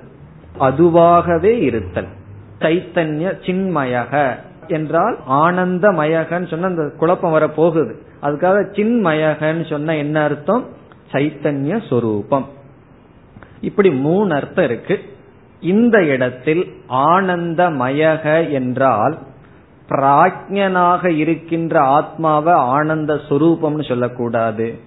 அதுவாகவே இருத்தல். சைத்தன்ய சின்மயக என்றால் ஆனந்தமயகன்னு சொன்ன அந்த குழப்பம் வர போகுது அதுக்காக சின்மயகன்னு சொன்ன என்ன அர்த்தம்? சைத்தன்ய சொரூபம். இப்படி மூணு அர்த்தம் இருக்கு. இந்த இடத்தில் ஆனந்தமயக என்றால் பிராஜ்யனாக இருக்கின்ற ஆத்மாவை ஆனந்த சுரூபம்னு சொல்லக்கூடாது.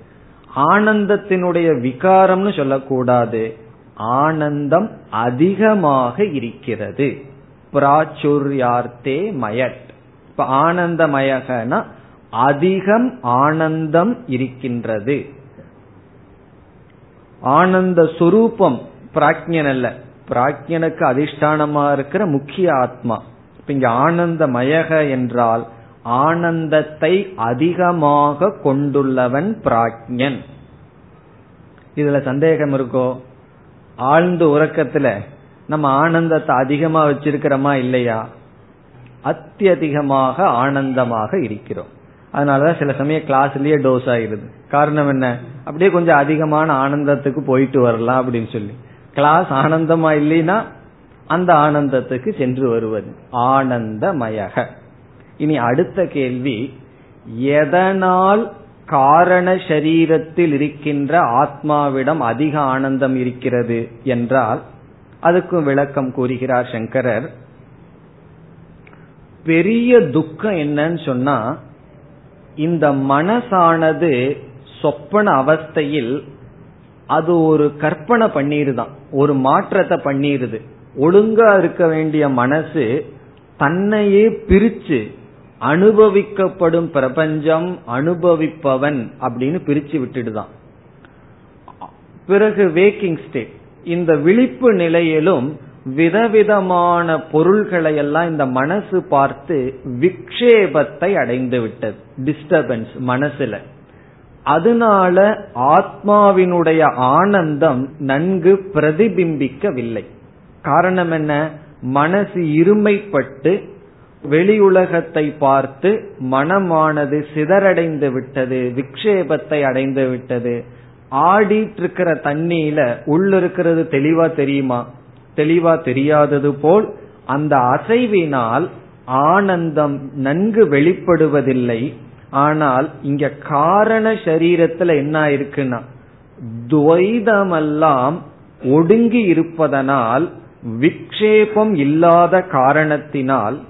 ஆனந்தத்தினுடைய விகாரம்னு சொல்லக்கூடாது. ஆனந்தம் அதிகமாக இருக்கிறது. பிராச்சுர்யார்த்தே மயட். இப்ப ஆனந்தமயகனா அதிகம் ஆனந்தம் இருக்கின்றது. ஆனந்த சுரூபம் பிராக்ஞன் அல்ல. பிராக்ஞனுக்கு அதிஷ்டானமா இருக்கிற முக்கிய ஆத்மா. இப்ப இங்க ஆனந்தமயக என்றால் ஆனந்தத்தை அதிகமாக கொண்டுள்ளவன் பிராக்ஞன் இதுல சந்தேகம் இருக்கோ? ஆழ்ந்த உறக்கத்துல நம்ம ஆனந்தத்தை அதிகமா வச்சிருக்கிறோமா இல்லையா? அத்தியதிகமாக ஆனந்தமாக இருக்கிறோம். அதனாலதான் சில சமயம் கிளாஸ்லயே டோஸ் ஆயிருது. காரணம் என்ன? அப்படியே கொஞ்சம் அதிகமான ஆனந்தத்துக்கு போயிட்டு வரலாம் அப்படின்னு சொல்லி. கிளாஸ் ஆனந்தமா இல்லைன்னா அந்த ஆனந்தத்துக்கு சென்று வருவது. ஆனந்தமயக. இனி அடுத்த கேள்வி எதனால் காரண சரீரத்தில் இருக்கின்ற ஆத்மாவிடம் அதிக ஆனந்தம் இருக்கிறது என்றால் அதுக்கும் விளக்கம் கூறுகிறார் சங்கரர். பெரிய துக்கம் என்னன்னு சொன்னா இந்த மனசானது சொப்பன அவஸ்தையில் அது ஒரு கற்பனை பண்ணிருதான் ஒரு மாற்றத்தை பண்ணிருது. ஒழுங்கா இருக்க வேண்டிய மனசு தன்னையே பிரிச்சு அனுபவிக்கப்படும் பிரபஞ்சம் அனுபவிப்பவன் அப்படின்னு பிரிச்சு விட்டுடுதான். பிறகு வேக்கிங் ஸ்டேட் இந்த விழிப்பு நிலையிலும் விதவிதமான பொருள்களை எல்லாம் இந்த மனசு பார்த்து விக்ஷேபத்தை அடைந்து விட்டது. டிஸ்டர்பன்ஸ் மனசுல. அதனால ஆத்மாவினுடைய ஆனந்தம் நன்கு பிரதிபிம்பிக்கவில்லை. காரணம் என்ன மனசு இருமைப்பட்டு வெளி உலகத்தை பார்த்து மனமானது சிதறடைந்து விட்டது விக்ஷேபத்தை அடைந்து விட்டது. ஆடிட்டு இருக்கிற தண்ணியில உள்ள இருக்கிறது தெளிவா தெரியுமா? தெளிவா தெரியாதது போல் அந்த அசைவினால் ஆனந்தம் நன்கு வெளிப்படுவதில்லை. ஆனால் இங்க காரண சரீரத்துல என்ன இருக்குன்னா துவைதமெல்லாம் ஒடுங்கி இருப்பதனால் விக்ஷேபம் இல்லாத காரணத்தினால்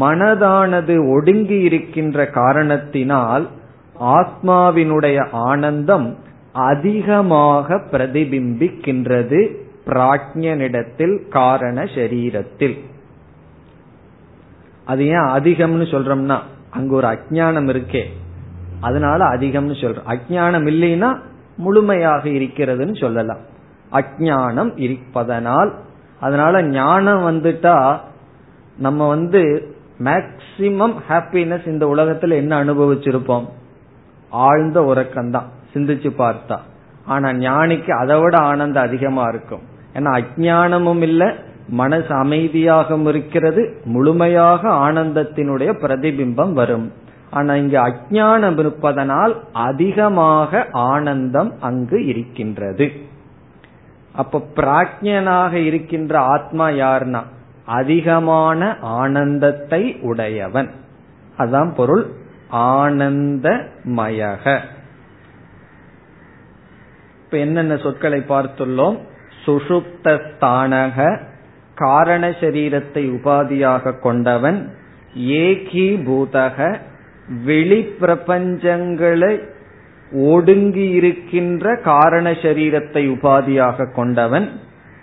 மனதானது ஒடுங்கி இருக்கின்ற காரணத்தினால் ஆத்மாவினுடைய ஆனந்தம் அதிகமாக பிரதிபிம்பிக்கின்றது பிராஜ்யனிடத்தில் காரண சரீரத்தில். அது ஏன் அதிகம்னு சொல்றோம்னா அங்க ஒரு அஜானம் இருக்கே. அதனால அதிகம்னு சொல்றோம். அஜானம் இல்லைன்னா முழுமையாக இருக்கிறதுன்னு சொல்லலாம். அஜானம் இருப்பதனால் அதனால ஞானம் வந்துட்டா நம்ம வந்து மேக்சிமம் ஹாப்பினஸ் இந்த உலகத்துல என்ன அனுபவிச்சிருப்போம்? ஆழ்ந்த உறக்கம்தான். சிந்திச்சு பார்த்தா. ஆனா ஞானிக்கு அதை விட ஆனந்தம் அதிகமா இருக்கும். ஏன்னா அஜானமும் இல்ல மனசு அமைதியாகவும் இருக்கிறது முழுமையாக ஆனந்தத்தினுடைய பிரதிபிம்பம் வரும். ஆனா இங்கு அஜானம் இருப்பதனால் அதிகமாக ஆனந்தம் அங்கு இருக்கின்றது. அப்ப பிராஜ்யனாக இருக்கின்ற ஆத்மா யார்னா அதிகமான ஆனந்தத்தை உடையவன். அதான் பொருள். ஆனந்தமயக. இப்ப என்னென்ன சொற்களை பார்த்துள்ளோம்? சுஷுப்தஸ்தானக காரண சரீரத்தை உபாதியாக கொண்டவன் ஏகி பூதக வெளி பிரபஞ்சங்களை ஒடுங்கி இருக்கின்ற காரண சரீரத்தை உபாதியாக கொண்டவன்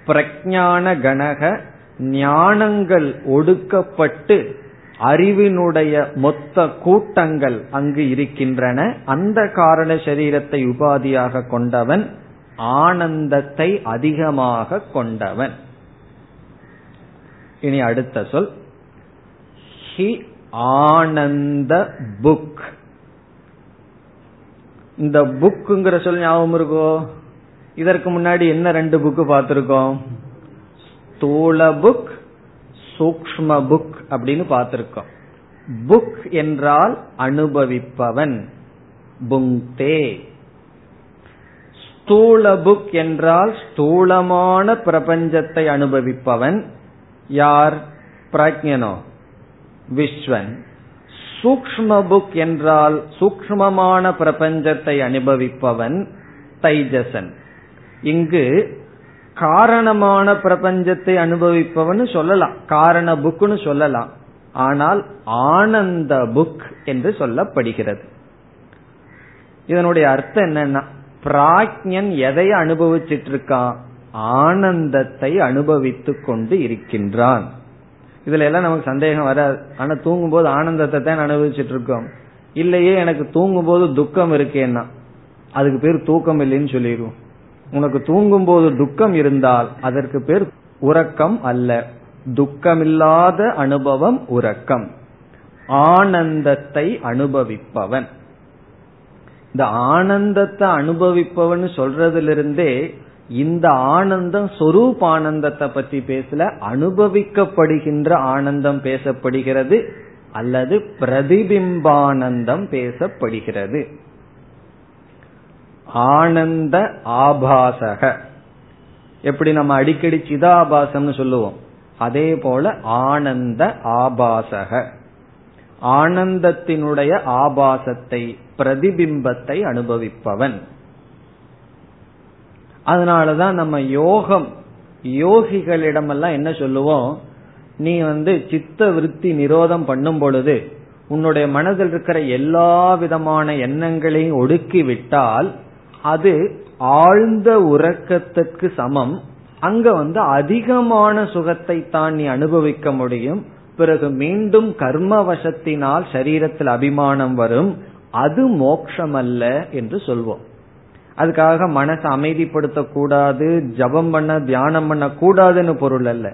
பிரஜான கணக ஞானங்கள் ஒடுக்கப்பட்டு அறிவினுடைய மொத்த கூட்டங்கள் அங்கு இருக்கின்றன. அந்த காரண சரீரத்தை உபாதியாக கொண்டவன் ஆனந்தத்தை அதிகமாக கொண்டவன். இனி அடுத்த சொல். He Ananda book. இந்த புக்குங்கிற சொல் ஞாபகம் இருக்கோ? இதற்கு முன்னாடி என்ன ரெண்டு புக்கு பார்த்திருக்கோம்? ஸ்தூல புக் சூக்ம புக் அப்படின்னு பார்த்திருக்கோம். புக் என்றால் அனுபவிப்பவன். புங்தே. ஸ்தூல புக் என்றால் ஸ்தூலமான பிரபஞ்சத்தை அனுபவிப்பவன். யார்? பிரஜனோ விஸ்வன். சூக்ம புக் என்றால் சூக்மமான பிரபஞ்சத்தை அனுபவிப்பவன் தைஜசன். இங்கு காரணமான பிரபஞ்சத்தை அனுபவிப்பவன் சொல்லலாம். காரண புக்னு சொல்லலாம். ஆனால் ஆனந்த புக் என்று சொல்லப்படுகிறது. இதனுடைய அர்த்தம் என்னன்னா பிராக்ஞன் எதை அனுபவிச்சிட்டு இருக்கான் ஆனந்தத்தை அனுபவித்துக் கொண்டு இருக்கின்றான். இதுல எல்லாம் நமக்கு சந்தேகம் வராது. ஆனா தூங்கும் போது ஆனந்தத்தை தான் அனுபவிச்சுட்டு இருக்கோம். இல்லையே எனக்கு தூங்கும் போது துக்கம் இருக்கேன்னா அதுக்கு பேர் தூக்கம் இல்லைன்னு சொல்லிடுவோம். உனக்கு தூங்கும் போது துக்கம் இருந்தால் அதற்கு பேர் உறக்கம் அல்ல. துக்கமில்லாத அனுபவம் உறக்கம். ஆனந்தத்தை அனுபவிப்பவன். இந்த ஆனந்தத்தை அனுபவிப்பவன் சொல்றதிலிருந்தே இந்த ஆனந்தம் சொரூப் ஆனந்தத்தை பத்தி பேசல அனுபவிக்கப்படுகின்ற ஆனந்தம் பேசப்படுகிறது அல்லது பிரதிபிம்பானந்தம் பேசப்படுகிறது. ஆனந்த ஆபாசக. எப்படி நம்ம அடிக்கடி சிதாபாசம்னு சொல்லுவோம்? அதே போல ஆனந்த ஆபாசக. ஆனந்தத்தினுடைய ஆபாசத்தை பிரதிபிம்பத்தை அனுபவிப்பவன். அதனாலதான் நம்ம யோகம் யோகிகளிடமெல்லாம் என்ன சொல்லுவோம்? நீ வந்து சித்த விருத்தி நிரோதம் பண்ணும் பொழுது உன்னுடைய மனதில் இருக்கிற எல்லா விதமான எண்ணங்களையும் ஒடுக்கி விட்டால் அது ஆழ்ந்த உறக்கத்துக்கு சமம். அங்க வந்து அதிகமான சுகத்தை தான் நீ அனுபவிக்க முடியும். பிறகு மீண்டும் கர்மவசத்தினால் சரீரத்தில் அபிமானம் வரும். அது மோக்ஷம் அல்ல என்று சொல்வோம். அதுக்காக மனசை அமைதிப்படுத்த கூடாது ஜபம் பண்ண தியானம் பண்ண கூடாதுன்னு பொருள் அல்ல.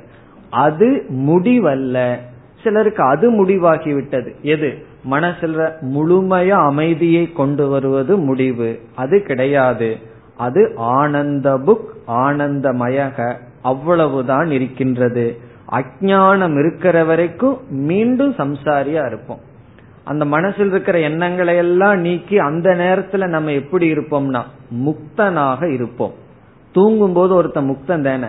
அது முடிவல்ல. சிலருக்கு அது முடிவாகி விட்டது எது? மனசுல முழுமைய அமைதியை கொண்டு வருவது முடிவு. அது கிடையாது. அது ஆனந்த புக் ஆனந்தமயக. அவ்வளவுதான் இருக்கின்றது. அஜானம் இருக்கிற வரைக்கும் மீண்டும் சம்சாரியா இருப்போம். அந்த மனசில் இருக்கிற எண்ணங்களை எல்லாம் நீக்கி அந்த நேரத்துல நம்ம எப்படி இருப்போம்னா முக்தனாக இருப்போம். தூங்கும் போது ஒருத்தன் முக்தன் தானே?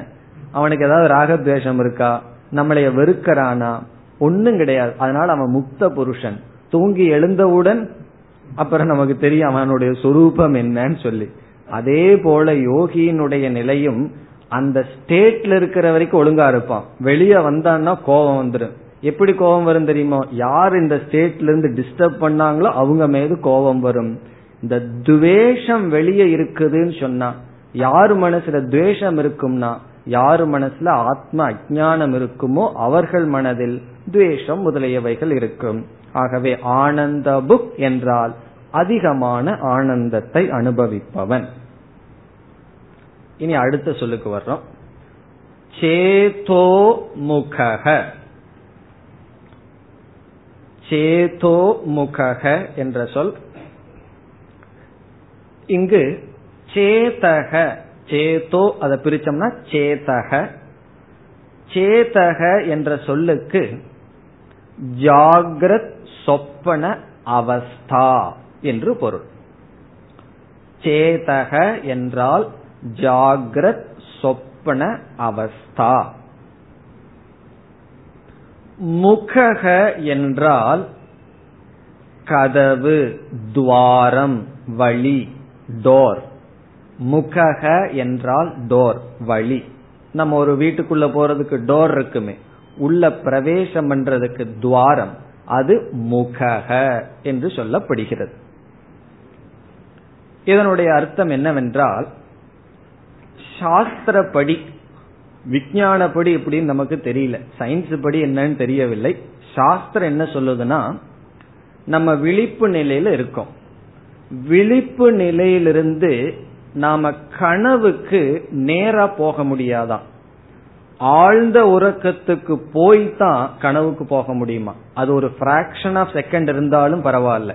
அவனுக்கு ஏதாவது ராகத்வேஷம் இருக்கா? நம்மளைய வெறுக்கிறானா? ஒன்னும் கிடையாது. அதனால அவன் முக்த புருஷன். தூங்கி எழுந்தவுடன் அப்புறம் நமக்கு தெரியும் அவனுடைய சொரூபம் என்னன்னு சொல்லி. அதே போல யோகியினுடைய நிலையும் அந்த ஸ்டேட்ல இருக்கிற வரைக்கும் ஒழுங்கா இருப்பான். வெளியே வந்தான்னா கோபம் வந்துடும் எப்படி கோபம் வரும் தெரியுமோ? யார் இந்த ஸ்டேட்ல இருந்து டிஸ்டர்ப் பண்ணாங்களோ அவங்க மீது கோபம் வரும். இந்த துவேஷம் வெளியே இருக்குதுன்னு சொன்னா யாரு மனசுல துவேஷம் இருக்கும்னா யாரு மனசுல ஆத்ம அஜானம் இருக்குமோ அவர்கள் மனதில் துவேஷம் முதலியவைகள் இருக்கும். ஆகவே ஆனந்த புக் என்றால் அதிகமான ஆனந்தத்தை அனுபவிப்பவன். இனி அடுத்த சொல்லுக்கு வர்றோம். சேதோ முகக சேதோ முகக என்ற சொல். இங்கு சேதக சேதோ அதை பிரிச்சோம்னா சேதக சேதக என்ற சொல்லுக்கு ஜாகிரத் சொப்பன அவஸ்தா என்று பொருள். சேதக என்றால் ஜாகிரத் சொப்பன அவஸ்தா. முகக என்றால் கதவு துவாரம் வழி டோர். முகக என்றால் டோர் வழி. நம்ம ஒரு வீட்டுக்குள்ள போறதுக்கு டோர் இருக்குமே. உள்ள பிரவேசம் பண்றதுக்கு துவாரம். அது முகக என்று சொல்லப்படுகிறது. இதனுடைய அர்த்தம் என்னவென்றால் சாஸ்திரப்படி விஞ்ஞானப்படி எப்படின்னு நமக்கு தெரியல. சயின்ஸ் படி என்னன்னு தெரியவில்லை. சாஸ்திரம் என்ன சொல்லுதுன்னா நம்ம விழிப்பு நிலையில இருக்கோம். விழிப்பு நிலையிலிருந்து நாம கனவுக்கு நேரா போக முடியாதான் ஆழ்ந்த உறக்கத்துக்கு போய் தான் கனவுக்கு போக முடியுமா? அது ஒரு பிராக்ஷன் ஆஃப் செகண்ட் இருந்தாலும் பரவாயில்ல.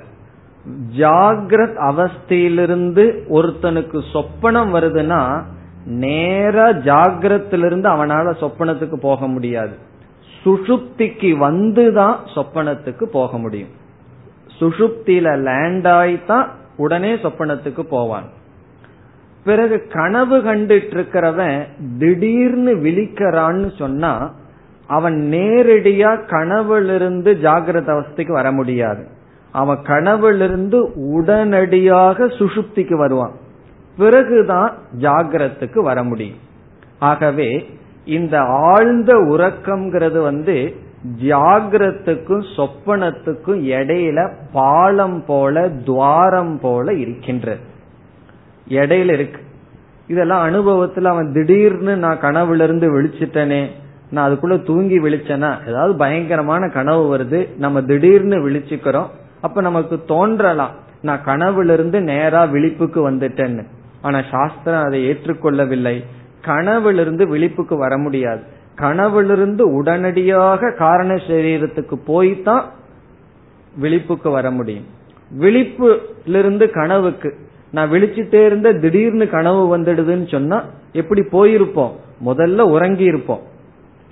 ஜாகிரத் அவஸ்தையிலிருந்து ஒருத்தனுக்கு சொப்பனம் வருதுன்னா நேர ஜாகிரத்திலிருந்து அவனால சொப்பனத்துக்கு போக முடியாது. சுஷுப்திக்கு வந்துதான் சொப்பனத்துக்கு போக முடியும். சுஷுப்தியில லேண்ட் ஆயித்தான் உடனே சொப்பனத்துக்கு போவான். பிறகு கனவு கண்டுட்டு இருக்கிறவன் திடீர்னு விழிக்கிறான்னு சொன்னா அவன் நேரடியா கனவுலிருந்து ஜாகிரத அவஸ்தைக்கு வர முடியாது. அவன் கனவுலிருந்து உடனடியாக சுஷுப்திக்கு வருவான். பிறகுதான் ஜாகிரத்துக்கு வர முடியும். ஆகவே இந்த ஆழ்ந்த உறக்கம்ங்கிறது வந்து ஜாகிரத்துக்கும் சொப்பனத்துக்கும் இடையில பாலம் போல துவாரம் போல இருக்கின்றது. இடையில இருக்கு. இதெல்லாம் அனுபவத்துல அவன் திடீர்னு நான் கனவுல இருந்து விழிச்சிட்டனே நான் அதுக்குள்ள தூங்கி விழிச்சேனா ஏதாவது பயங்கரமான கனவு வருது நம்ம திடீர்னு விழிச்சுக்கிறோம் அப்ப நமக்கு தோன்றலாம் நான் கனவுல இருந்து நேரா விழிப்புக்கு வந்துட்டேன்னு. ஆனா சாஸ்திரம் அதை ஏற்றுக்கொள்ளவில்லை. கனவிலிருந்து விழிப்புக்கு வர முடியாது. கனவிலிருந்து உடனடியாக காரண சரீரத்துக்கு போய்தான் விழிப்புக்கு வர முடியும். விழிப்புலிருந்து கனவுக்கு. நான் விழிச்சுட்டே இருந்த திடீர்னு கனவு வந்துடுதுன்னு சொன்னா எப்படி போயிருப்போம்? முதல்ல உறங்கி இருப்போம்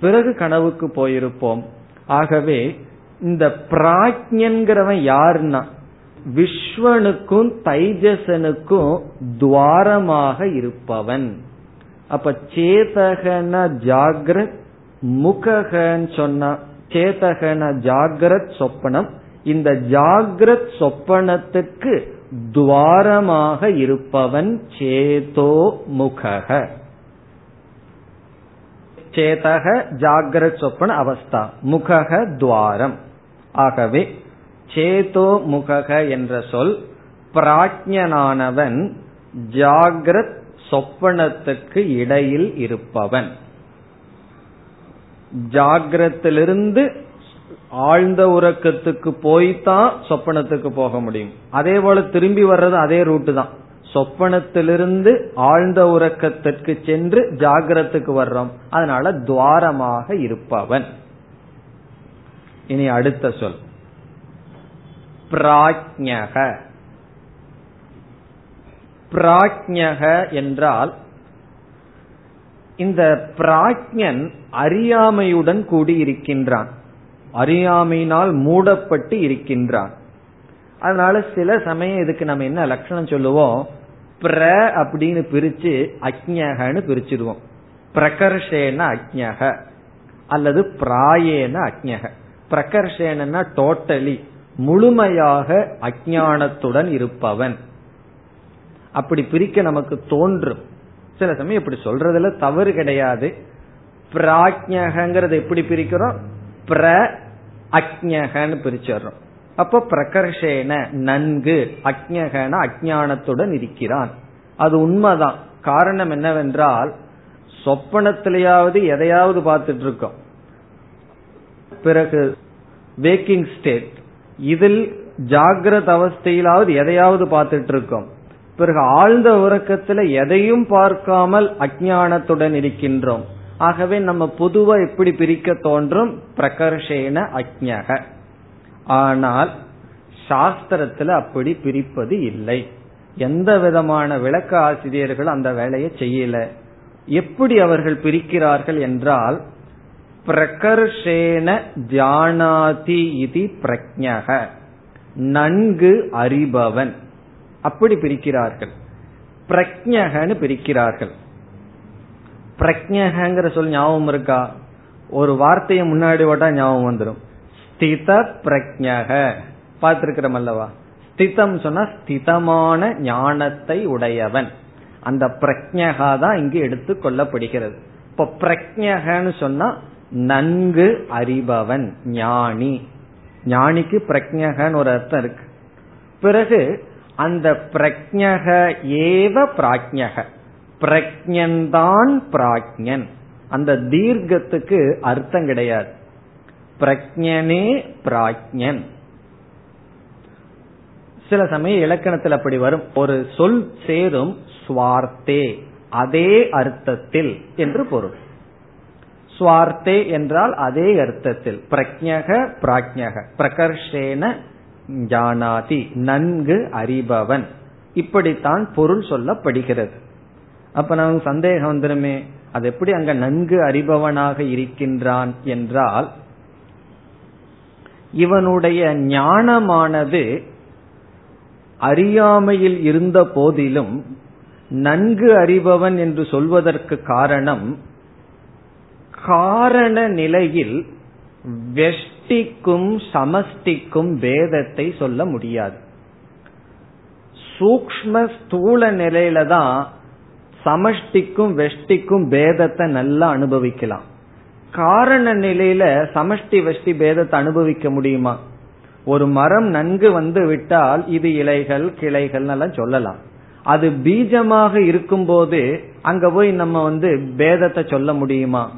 பிறகு கனவுக்கு போயிருப்போம். ஆகவே இந்த பிராஜ்யன்கிறவன் யாருன்னா விஸ்வனுக்கும் தைஜசனுக்கும் துவாரமாக இருப்பவன். அப்ப சேதகன ஜாகிரத் முககன்னு சொன்ன சேதகன ஜாகிரத் சொப்பனம் இந்த ஜாகிரத் சொப்பனத்துக்கு துவாரமாக இருப்பவன் சேதோ முகக. சேதக ஜாகிரத் சொப்பன அவஸ்தா முகக துவாரம். ஆகவே சேதோ முகக என்ற சொல் பிராஜ்யனானவன் ஜாகிரத் சொப்பனத்துக்கு இடையில் இருப்பவன். ஜாகிரத்திலிருந்து ஆழ்ந்த உறக்கத்துக்கு போய்தான் சொப்பனத்துக்கு போக முடியும். அதே போல திரும்பி வர்றது அதே ரூட்டு தான். சொப்பனத்திலிருந்து ஆழ்ந்த உறக்கத்திற்கு சென்று ஜாகிரத்துக்கு வர்றோம். அதனால துவாரமாக இருப்பவன். இனி அடுத்த சொல். பிராஜ்யக பிராஜ்யக என்றால் இந்த பிராஜ்யன் அறியாமையுடன் கூடி இருக்கின்றான் அறியாமையினால் மூடப்பட்டு இருக்கின்றான். அதனால சில சமயம் இதுக்கு நம்ம என்ன லட்சணம் சொல்லுவோம்? பிர அப்படின்னு பிரிச்சு அக்ஞகன்னு பிரிச்சிருவோம் பிரகர்ஷேன அக்ஞக அல்லது பிராயேன அக்ஞக பிரகர்ஷேனா டோட்டலி முழுமையாக அஜானத்துடன் இருப்பவன். அப்படி பிரிக்க நமக்கு தோன்றும். சில சமயம் இப்படி சொல்றதுல தவறு கிடையாது. பிராஜ்யகிறது எப்படி பிரிக்கிறோம்? பிர அக்ஞகன்னு பிரிச்சிடுறோம். அப்போ பிரகர்ஷேன நன்கு அக்ஞகன அஜானத்துடன் இருக்கிறான். அது உண்மைதான். காரணம் என்னவென்றால் சொப்பனத்திலேயாவது எதையாவது பார்த்துட்டு இருக்கோம். பிறகு வேக்கிங் ஸ்டேட் இதில் ஜாகிரத அவஸ்தையிலாவது எதையாவது பார்த்துட்டு இருக்கோம் பிறகு ஆழ்ந்த உறக்கத்துல எதையும் பார்க்காமல் அஜானத்துடன் இருக்கின்றோம். ஆகவே நம்ம பொதுவா எப்படி பிரிக்க தோன்றும்? பிரகர்ஷேன அஜக ஆனால் சாஸ்திரத்துல அப்படி பிரிப்பது இல்லை. எந்த விதமான விளக்க ஆசிரியர்கள் அந்த வேலையை செய்யல? எப்படி அவர்கள் பிரிக்கிறார்கள் என்றால் பிரகர்ஷேன ஜானாதி இது பிரஜக நன்கு அறிபவன். அப்படி பிரிக்கிறார்கள். பிரஜகன்னு பிரிக்கிறார்கள். பிரஜகங்கிற சொல் ஞாபகம் இருக்கா? ஒரு வார்த்தையை முன்னாடி ஓட்டா ஞாபகம் வந்துடும் ஸ்தித பிரஜக பார்த்திருக்கிறோம் அல்லவா? ஸ்திதம் சொன்னா ஸ்திதமான ஞானத்தை உடையவன். அந்த பிரஜகா தான் இங்கு எடுத்து கொள்ளப்படுகிறது. இப்ப பிரஜகன்னு சொன்னா நன்கு அறிபவன் ஞானி. ஞானிக்கு பிரஜகன்னு ஒரு அர்த்தம் இருக்கு. பிறகு அந்த பிரஜக ஏவ பிராஜ்யக பிரஜன்தான் பிராஜ்யன் அந்த தீர்க்கத்துக்கு அர்த்தம் கிடையாது. பிரஜனே பிராஜ்யன் சில சமயம் இலக்கணத்தில் அப்படி வரும். ஒரு சொல் சேரும் சுவார்த்தே. அதே அர்த்தத்தில் என்று பொருள். ஸ்வார்த்தே என்றால் அதே அர்த்தத்தில். பிரக்ஞக பிராஜ்யக பிரகர்ஷேன ஜானாதி நன்கு அறிபவன். இப்படித்தான் பொருள் சொல்லப்படுகிறது. அப்ப நமக்கு சந்தேகம் வந்துருமே. அது எப்படி அங்க நன்கு அறிபவனாக இருக்கின்றான் என்றால் இவனுடைய ஞானமானது அறியாமையில் இருந்த போதிலும் நன்கு அறிபவன் என்று சொல்வதற்கு காரணம் காரண நிலையில் வெஷ்டிக்கும் சமஷ்டிக்கும் பேதத்தை சொல்ல முடியாது. சூக்ம ஸ்தூல நிலையில தான் சமஷ்டிக்கும் வெஷ்டிக்கும் பேதத்தை நல்லா அனுபவிக்கலாம். காரண நிலையில சமஷ்டி வெஷ்டி பேதத்தை அனுபவிக்க முடியுமா? ஒரு மரம் நன்கு வந்து விட்டால் இது இலைகள் கிளைகள் எல்லாம் சொல்லலாம். அது பீஜமாக இருக்கும்போது அங்க போய் நம்ம வந்து பேதத்தை சொல்ல முடியுமா?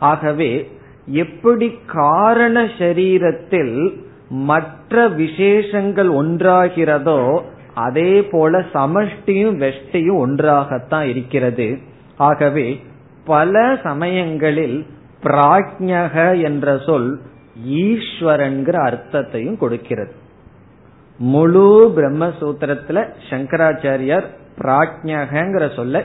ஆகவே எப்படி காரண சரீரத்தில் மற்ற விசேஷங்கள் ஒன்றாகிறதோ அதே போல சமஷ்டியும் வெஷ்டியும் ஒன்றாகத்தான் இருக்கிறது. ஆகவே பல சமயங்களில் பிராஜ்யக என்ற சொல் ஈஸ்வரன்கிற அர்த்தத்தையும் கொடுக்கிறது. முழு பிரம்மசூத்திரத்துல சங்கராச்சாரியார் பிராஜ்யகங்கிற சொல்ல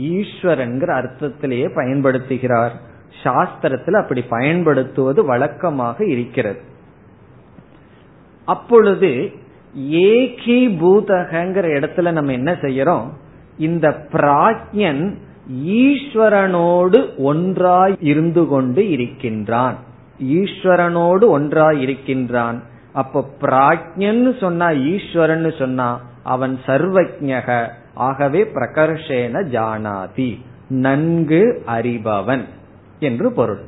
ஈஸ்வரன்கிற அர்த்தத்திலேயே பயன்படுத்துகிறார். சாஸ்திரத்தில் அப்படி பயன்படுத்துவது வழக்கமாக இருக்கிறது. அப்பொழுது ஏகி பூதகங்கிற இடத்துல நம்ம என்ன செய்யறோம்? இந்த பிராஜ்யன் ஈஸ்வரனோடு ஒன்றாய் இருந்து கொண்டு இருக்கின்றான். ஈஸ்வரனோடு ஒன்றாய் இருக்கின்றான். அப்ப பிராஜ்யன் சொன்னா ஈஸ்வரன் சொன்னா அவன் சர்வஜக ஆகவே பிரகர்ஷேன ஜானாதி நன்கு அறிபவன். என்று பொருள்.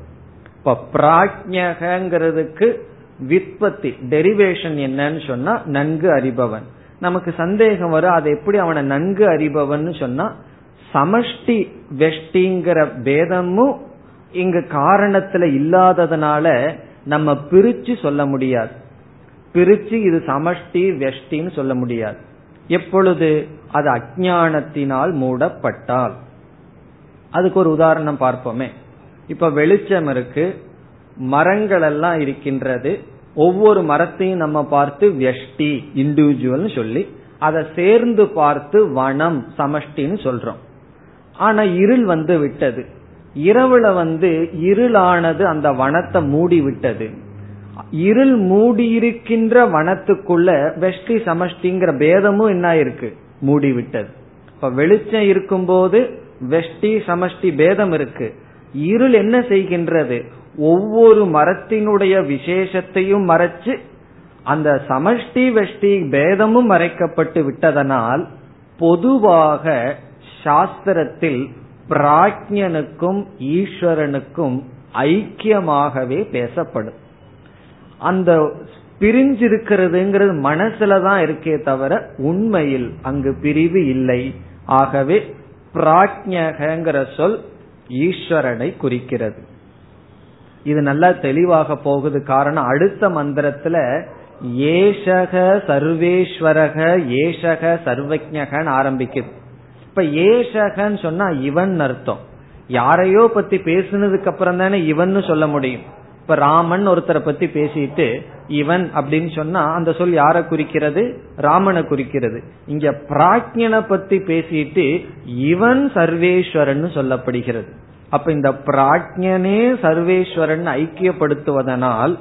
இப்ப பிராஜ்யகிறதுக்கு விற்பத்தி டெரிவேஷன் என்னன்னு சொன்னா நன்கு அறிபவன். நமக்கு சந்தேகம் வரும் அது எப்படி அவனை நன்கு அறிபவன் சொன்னா சமஷ்டி வெஷ்டிங்கிற பேதமும் இங்க காரணத்துல இல்லாததுனால நம்ம பிரிச்சு சொல்ல முடியாது. பிரிச்சு இது சமஷ்டி வெஷ்டின்னு சொல்ல முடியாது. எப்பொழுது? அது அஜானத்தினால் மூடப்பட்டால். அதுக்கு ஒரு உதாரணம் பார்ப்போமே. இப்ப வெளிச்சம் இருக்கு மரங்கள் எல்லாம் இருக்கின்றது. ஒவ்வொரு மரத்தையும் நம்ம பார்த்து வெஷ்டி இண்டிவிஜுவல் சொல்லி அதை சேர்ந்து பார்த்து வனம் சமஷ்டின்னு சொல்றோம். ஆனா இருள் வந்து விட்டது. இரவுல வந்து இருளானது அந்த வனத்தை மூடி விட்டது. இருள் மூடி இருக்கின்ற வனத்துக்குள்ள வெஷ்டி சமஷ்டிங்கிற பேதமும் என்ன இருக்கு மூடி விட்டது. இப்ப வெளிச்சம் இருக்கும்போது வெஷ்டி சமஷ்டி பேதம் இருக்கு. இருள் என்ன செய்கின்றது? ஒவ்வொரு மரத்தினுடைய விசேஷத்தையும் மறைச்சு அந்த சமஷ்டி வெஷ்டி பேதமும் மறைக்கப்பட்டு விட்டதனால் பொதுவாக சாஸ்திரத்தில் பிராஜ்யனுக்கும் ஈஸ்வரனுக்கும் ஐக்கியமாகவே பேசப்படும். அந்த பிரிஞ்சிருக்கிறதுங்கிறது மனசுலதான் இருக்கே தவிர உண்மையில் அங்கு பிரிவு இல்லை. ஆகவே பிராஜ்யகிற சொல் ஈஸ்வரனை குறிக்கிறது. இது நல்லா தெளிவாக போகுது காரணம் அடுத்த மந்திரத்துல ஏஷக சர்வேஸ்வரக ஏஷக சர்வஜகன் ஆரம்பிக்குது. இப்ப ஏஷகன்னு சொன்னா இவன் அர்த்தம். யாரையோ பத்தி பேசுனதுக்கு அப்புறம் தானே இவன் சொல்ல முடியும். இப்ப ராமன் ஒருத்தரை பத்தி பேசிட்டு இவன் அப்படின்னு சொன்னா அந்த சொல் யாரை குறிக்கிறது? ராமனை குறிக்கிறது. இங்க பிராக்ஞனை பத்தி பேசிட்டு இவன் சர்வேஸ்வரன் சொல்லப்படுகிறது. அப்ப இந்த பிராக்ஞனே சர்வேஸ்வரன் ஐக்கியப்படுத்துவதனால்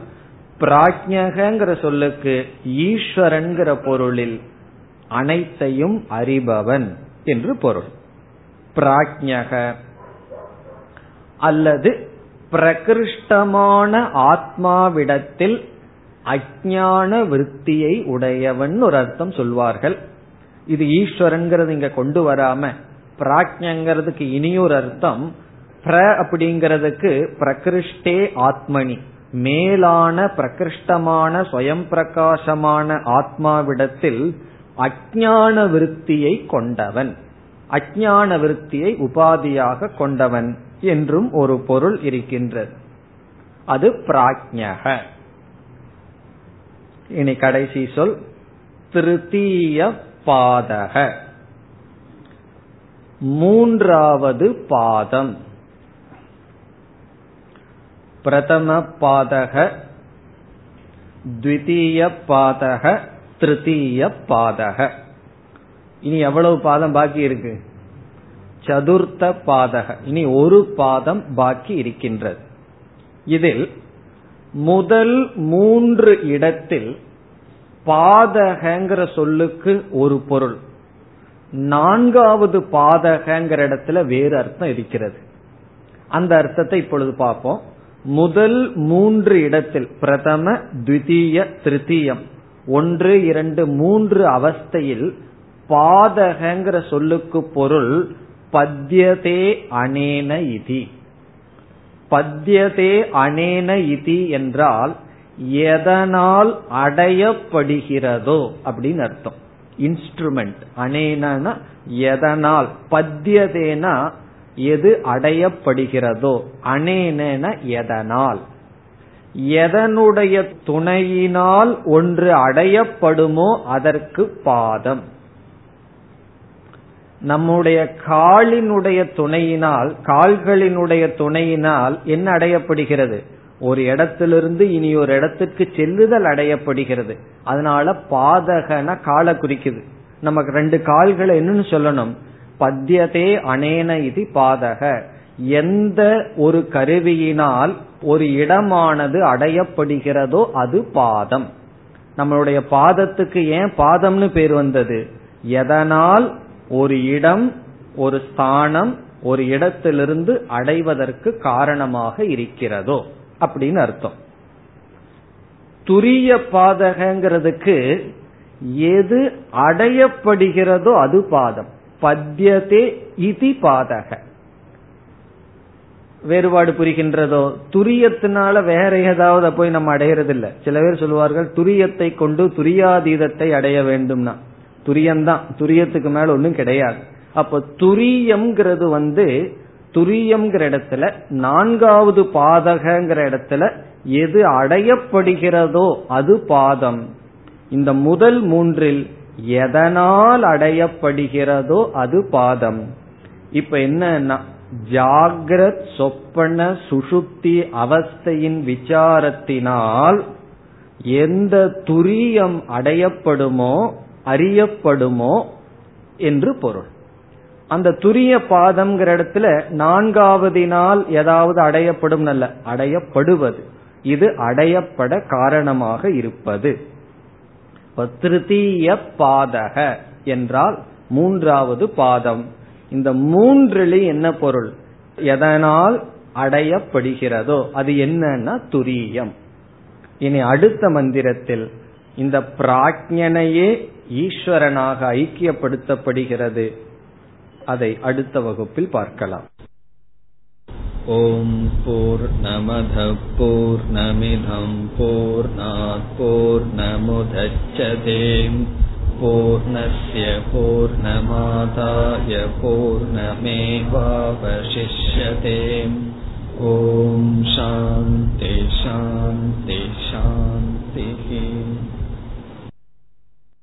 பிராஜ்யகிற சொல்லுக்கு ஈஸ்வரன்கிற பொருளில் அனைத்தையும் அறிபவன் என்று பொருள். பிராஜ்யக அல்லது பிரகிருஷ்டமான ஆத்மாவிடத்தில் அஜான விருத்தியை உடையவன் ஒரு அர்த்தம் சொல்வார்கள். இது ஈஸ்வரன்கிறது இங்க கொண்டு வராம பிராஜ்யங்கிறதுக்கு இனியொரு அர்த்தம். பிர அப்படிங்கிறதுக்கு பிரகிருஷ்டே ஆத்மனி. மேலான பிரகிருஷ்டமான சுயம் பிரகாசமான ஆத்மாவிடத்தில் அஜான விருத்தியை கொண்டவன். அஜான விருத்தியை உபாதியாக கொண்டவன் என்றும் ஒரு பொருள் இருக்கின்றது. அது பிராஜ்யக இனி கடைசி சொல் திருத்தீய பாதக. மூன்றாவது பாதம். பிரதம பாதக த்விதீய பாதக திருத்தீய பாதக. இனி எவ்வளவு பாதம் பாக்கி இருக்கு? சதுர்த்த பாதக. இனி ஒரு பாதம் பாக்கி இருக்கின்றது. இதில் முதல் மூன்று இடத்தில் பாதகங்கிற சொல்லுக்கு ஒரு பொருள். நான்காவது பாதகங்கிற இடத்துல வேறு அர்த்தம் இருக்கிறது. அந்த அர்த்தத்தை இப்பொழுது பார்ப்போம். முதல் மூன்று இடத்தில் பிரதம த்விதீய திருத்தீயம். ஒன்று இரண்டு மூன்று அவஸ்தையில் பாதகங்கிற சொல்லுக்கு பொருள் பத்யதே அனேன இதி. பத்தியதே அனேன இதி என்றால் எதனால் அடையப்படுகிறதோ அப்படின்னு அர்த்தம். இன்ஸ்ட்ருமெண்ட் அனேனா எதனால்? பத்தியதேனா எது அடையப்படுகிறதோ? அனேன எதனால்? எதனுடைய துணையினால் ஒன்று அடையப்படுமோ அதற்கு பாதம். நம்முடைய காலினுடைய துணையினால் கால்களினுடைய துணையினால் என்ன அடையப்படுகிறது? ஒரு இடத்திலிருந்து இனி ஒரு இடத்துக்கு செல்லுதல் அடையப்படுகிறது. அதனால பாதகன காலை குறிக்குது. நமக்கு ரெண்டு கால்களை என்னன்னு சொல்லணும். பத்தியதே அனேன இது பாதக. எந்த ஒரு கருவியினால் ஒரு இடமானது அடையப்படுகிறதோ அது பாதம். நம்மளுடைய பாதத்துக்கு ஏன் பாதம்னு பேர் வந்தது? எதனால் ஒரு இடம் ஒரு ஸ்தானம் ஒரு இடத்திலிருந்து அடைவதற்கு காரணமாக இருக்கிறதோ அப்படின்னு அர்த்தம். துரிய பாதகங்கிறதுக்கு எது அடையப்படுகிறதோ அது பாதம். பத்தியதே இதி பாதக. வேறுபாடு புரிகின்றதோ? துரியத்தினால வேற ஏதாவது போய் நம்ம அடையிறது இல்ல சில பேர் சொல்லுவார்கள் துரியத்தை கொண்டு துரியாதீதத்தை அடைய வேண்டும்னா. துரியம்தான் துரியத்துக்கு மேல ஒன்றும் கிடையாது. அப்ப துரியம்ங்கிறது வந்து துரியம்ங்கிற இடத்துல நான்காவது பாதகங்கிற இடத்துல எது அடையப்படுகிறதோ அது பாதம். இந்த முதல் மூன்றில் எதனால் அடையப்படுகிறதோ அது பாதம். இப்ப என்னன்னா ஜாகிரத் சொப்பன சுசுப்தி அவஸ்தையின் விசாரத்தினால் எந்த துரியம் அடையப்படுமோ அறியப்படுமோ என்று பொருள். அந்த துரிய பாதம்ங்கிற இடத்துல நான்காவதினால் ஏதாவது அடையப்படும் அல்ல அடையப்படுவது. இது அடையப்பட காரணமாக இருப்பது. திருத்தீய பாதக என்றால் மூன்றாவது பாதம். இந்த மூன்றிலே என்ன பொருள்? எதனால் அடையப்படுகிறதோ அது என்னன்னா துரியம். இனி அடுத்த மந்திரத்தில் இந்த பிராஜ்யனையே ஈஸ்வரனாக ஐக்கியப்படுத்தப்படுகிறது. அதை அடுத்த வகுப்பில் பார்க்கலாம். ஓம் போர் நமத போர் நமிதம் போர் நாற் நமுதச்சதேம். பூர்ணய பூர்ணமாதாய பூர்ணமேவாவசிஷ்யதேம் ॐ शान्ति शान्ति शान्तिः